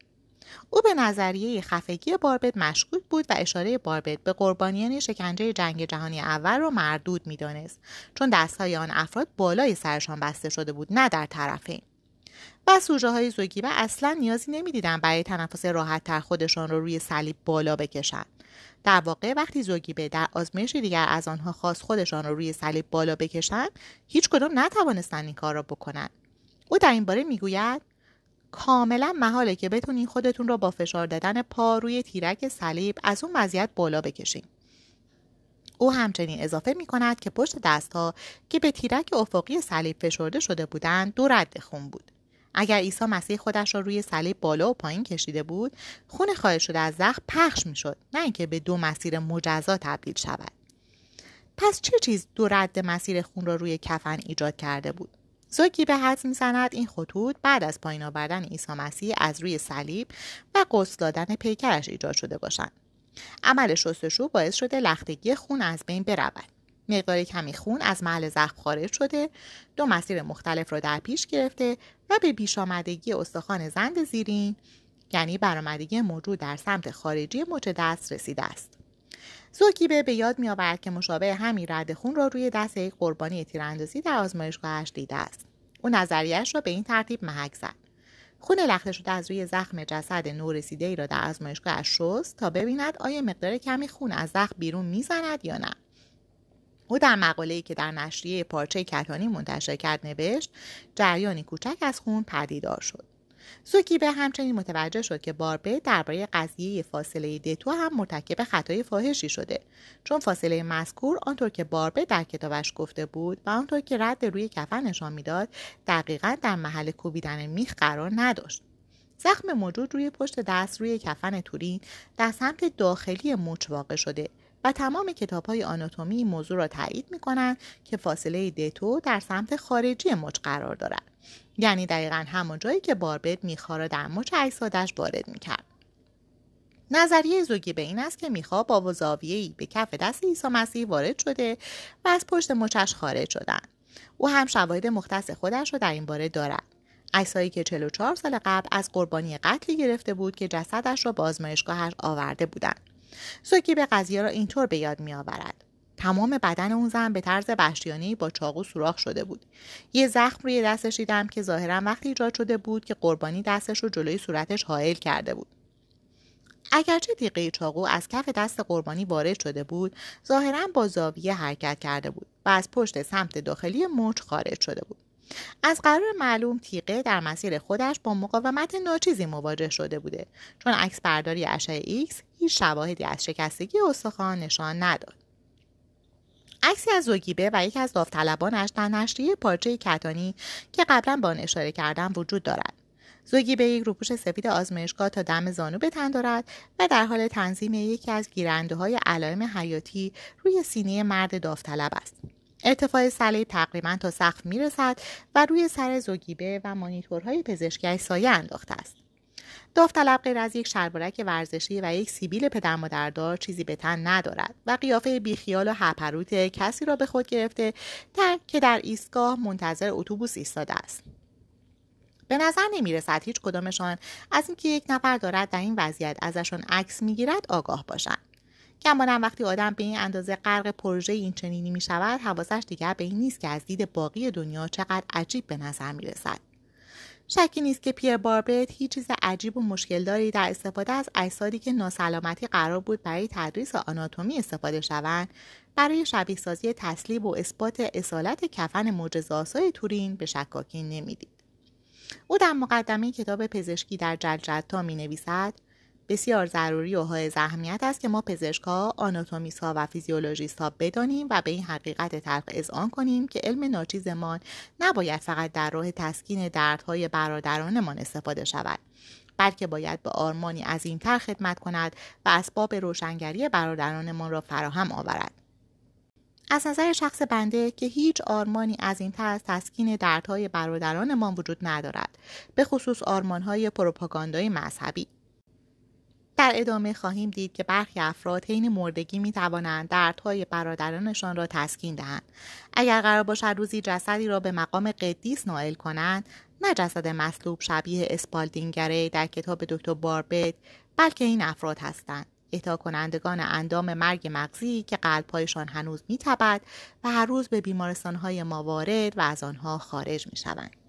او به نظریه خفگی باربت مشکوک بود و اشاره باربت به قربانیان شکنجه جنگ جهانی اول را مردود می‌دانست چون دستهای آن افراد بالای سرشان بسته شده بود نه در طرفین و سوژه های زوگیبه اصلا نیازی نمی‌دیدند برای تنفس راحت تر خودشان را رو روی صلیب بالا بکشند در واقع وقتی زوگیبه در آزمایش دیگر از آنها خواست خودشان را رو روی صلیب بالا بکشند هیچ کدام نتوانستند این کار را بکنند او در این باره می‌گوید کاملا محاله که بتونین خودتون رو با فشار دادن پا روی تیرک صلیب از اون وضعیت بالا بکشین. او همچنین اضافه می کند که پشت دستها که به تیرک افقی صلیب فشرده شده بودند دو رد خون بود. اگر عیسی مسیح خودش را روی صلیب بالا و پایین کشیده بود خون خارج شده از زخم پخش می‌شد نه اینکه به دو مسیر مجزا تبدیل شود. پس چه چیز دو رد مسیر خون را روی کفن ایجاد کرده بود؟ زوگی به حد می‌زند این خطوط بعد از پایین آوردن عیسی مسیح از روی صلیب و قسل دادن پیکرش ایجاد شده باشند عمل شستشو باعث شده لختگی خون از بین برود. مقدار کمی خون از محل زخم خارج شده دو مسیر مختلف را در پیش گرفته و به پیش آمدگی استخوان زند زیرین یعنی برآمدگی موجود در سمت خارجی مچ دست رسیده است. زوکیبه به یاد میآورد که مشابه همین رد خون را روی دست یک قربانی تیراندازی در آزمایشگاهش دیده است. او نظریهاش را به این ترتیب محک زد. خون لخته شده از روی زخم جسد نورسیده ای را در آزمایشگاهش شست تا ببیند آیا مقدار کمی خون از زخم بیرون می‌زند یا نه. او در مقاله‌ای که در نشریه پارچه کتانی منتشر کرد نوشت جریانی کوچک از خون پدیدار شد. به همچنین متوجه شد که باربه درباره قضیه فاصله دتو هم مرتکب خطای فاحشی شده. چون فاصله مذکور آنطور که باربه در کتابش گفته بود و آنطور که رد روی کفن نشان می‌داد دقیقا در محل کوبیدن میخ قرار نداشت. زخم موجود روی پشت دست روی کفن تورین در سمت داخلی مچ واقع شده. و تمام کتاب های آناتومی این موضوع را تایید می کنند که فاصله دتو در سمت خارجی مچ قرار دارد. یعنی دقیقا همون جایی که باربت میخا را در مچ اجسادش وارد می‌کرد. نظریه زوگی به این است که میخا با ای به کف دست عیسی مسیح وارد شده و از پشت مچش خارج شدند. او هم شواهد مختص خودش را در این باره دارد. عکسهایی که 44 سال قبل از قربانی قتلی گرفته بود که جسدش را به آزمایشگاهش آورده بودند. زوگی به قضیه را اینطور به یاد میآورد. تمام بدن اون زن به طرز وحشیانه با چاقو سوراخ شده بود. یه زخم روی دستش دیدم که ظاهرا وقتی ایجاد شده بود که قربانی دستش رو جلوی صورتش حائل کرده بود. اگرچه تیغه چاقو از کف دست قربانی وارد شده بود ظاهرا با زاویه حرکت کرده بود و از پشت سمت داخلی مچ خارج شده بود. از قرار معلوم تیغه در مسیر خودش با مقاومت ناچیزی مواجه شده بوده چون عکس برداری اشعه ایکس هیچ شواهدی از شکستگی استخوان نشان نداد. عکسی از زوگیبه و یکی از داوطلبانش در نشریه پارچه کتانی که قبلا به آن اشاره کردم وجود دارد. زوگیبه یک روپوش سفید آزمایشگاه تا دم زانو به تن دارد و در حال تنظیم یکی از گیرنده های علائم حیاتی روی سینه مرد داوطلب است. ارتفاع صلیب تقریبا تا سقف می‌رسد و روی سر زوگیبه و مانیتورهای پزشکی سایه انداخته است. داوطلب غیر از یک شلوارک ورزشی و یک سیبیل پدر مادردار چیزی به تن ندارد و قیافه بیخیال و هپروت کسی را به خود گرفته در که در ایستگاه منتظر اتوبوس ایستاده است. به نظر نمی رسد هیچ کدامشان از اینکه یک نفر دارد در این وضعیت ازشان عکس می‌گیرد آگاه باشند. کمانا وقتی آدم به این اندازه غرق پروژه این چنینی می شود حواسش دیگر به این نیست که از دید باقی دنیا چقدر عجیب به نظر می رسد. شکی نیست که پیر باربرت هیچ چیز عجیب و مشکلداری در استفاده از اجسادی که ناسلامتی قرار بود برای تدریس آناتومی استفاده شوند برای شبیه سازی تسلیب و اثبات اصالت کفن معجزه‌آسای تورین به شکاکی نمی‌دید او در مقدمه کتاب پزشکی در جلجتا می نویسد بسیار ضروری و های اهمیت است که ما پزشکها آناتومیست ها و فیزیولوژیست ها بدانیم و به این حقیقت تلخ اذعان کنیم که علم ناچیزمان نباید فقط در راه تسکین دردهای برادرانمان استفاده شود بلکه باید به آرمانی عظیمتر خدمت کند و اسباب روشنگری برادرانمان را فراهم آورد. از نظر شخص بنده که هیچ آرمانی عظیمتر از تسکین دردهای برادرانمان وجود ندارد به خصوص آرمانهای پروپاگاندای مذهبی. در ادامه خواهیم دید که برخی افراد حین مردگی می توانند دردهای برادرانشان را تسکین دهند اگر قرار باشد روزی جسدی را به مقام قدیس نائل کنند نه جسد مصلوب شبیه اسپالدینگره در کتاب دکتر باربت بلکه این افراد هستند اهدا کنندگان اندام مرگ مغزی که قلبهایشان هنوز می و هر روز به بیمارستانهای ما وارد و از آنها خارج می شوند.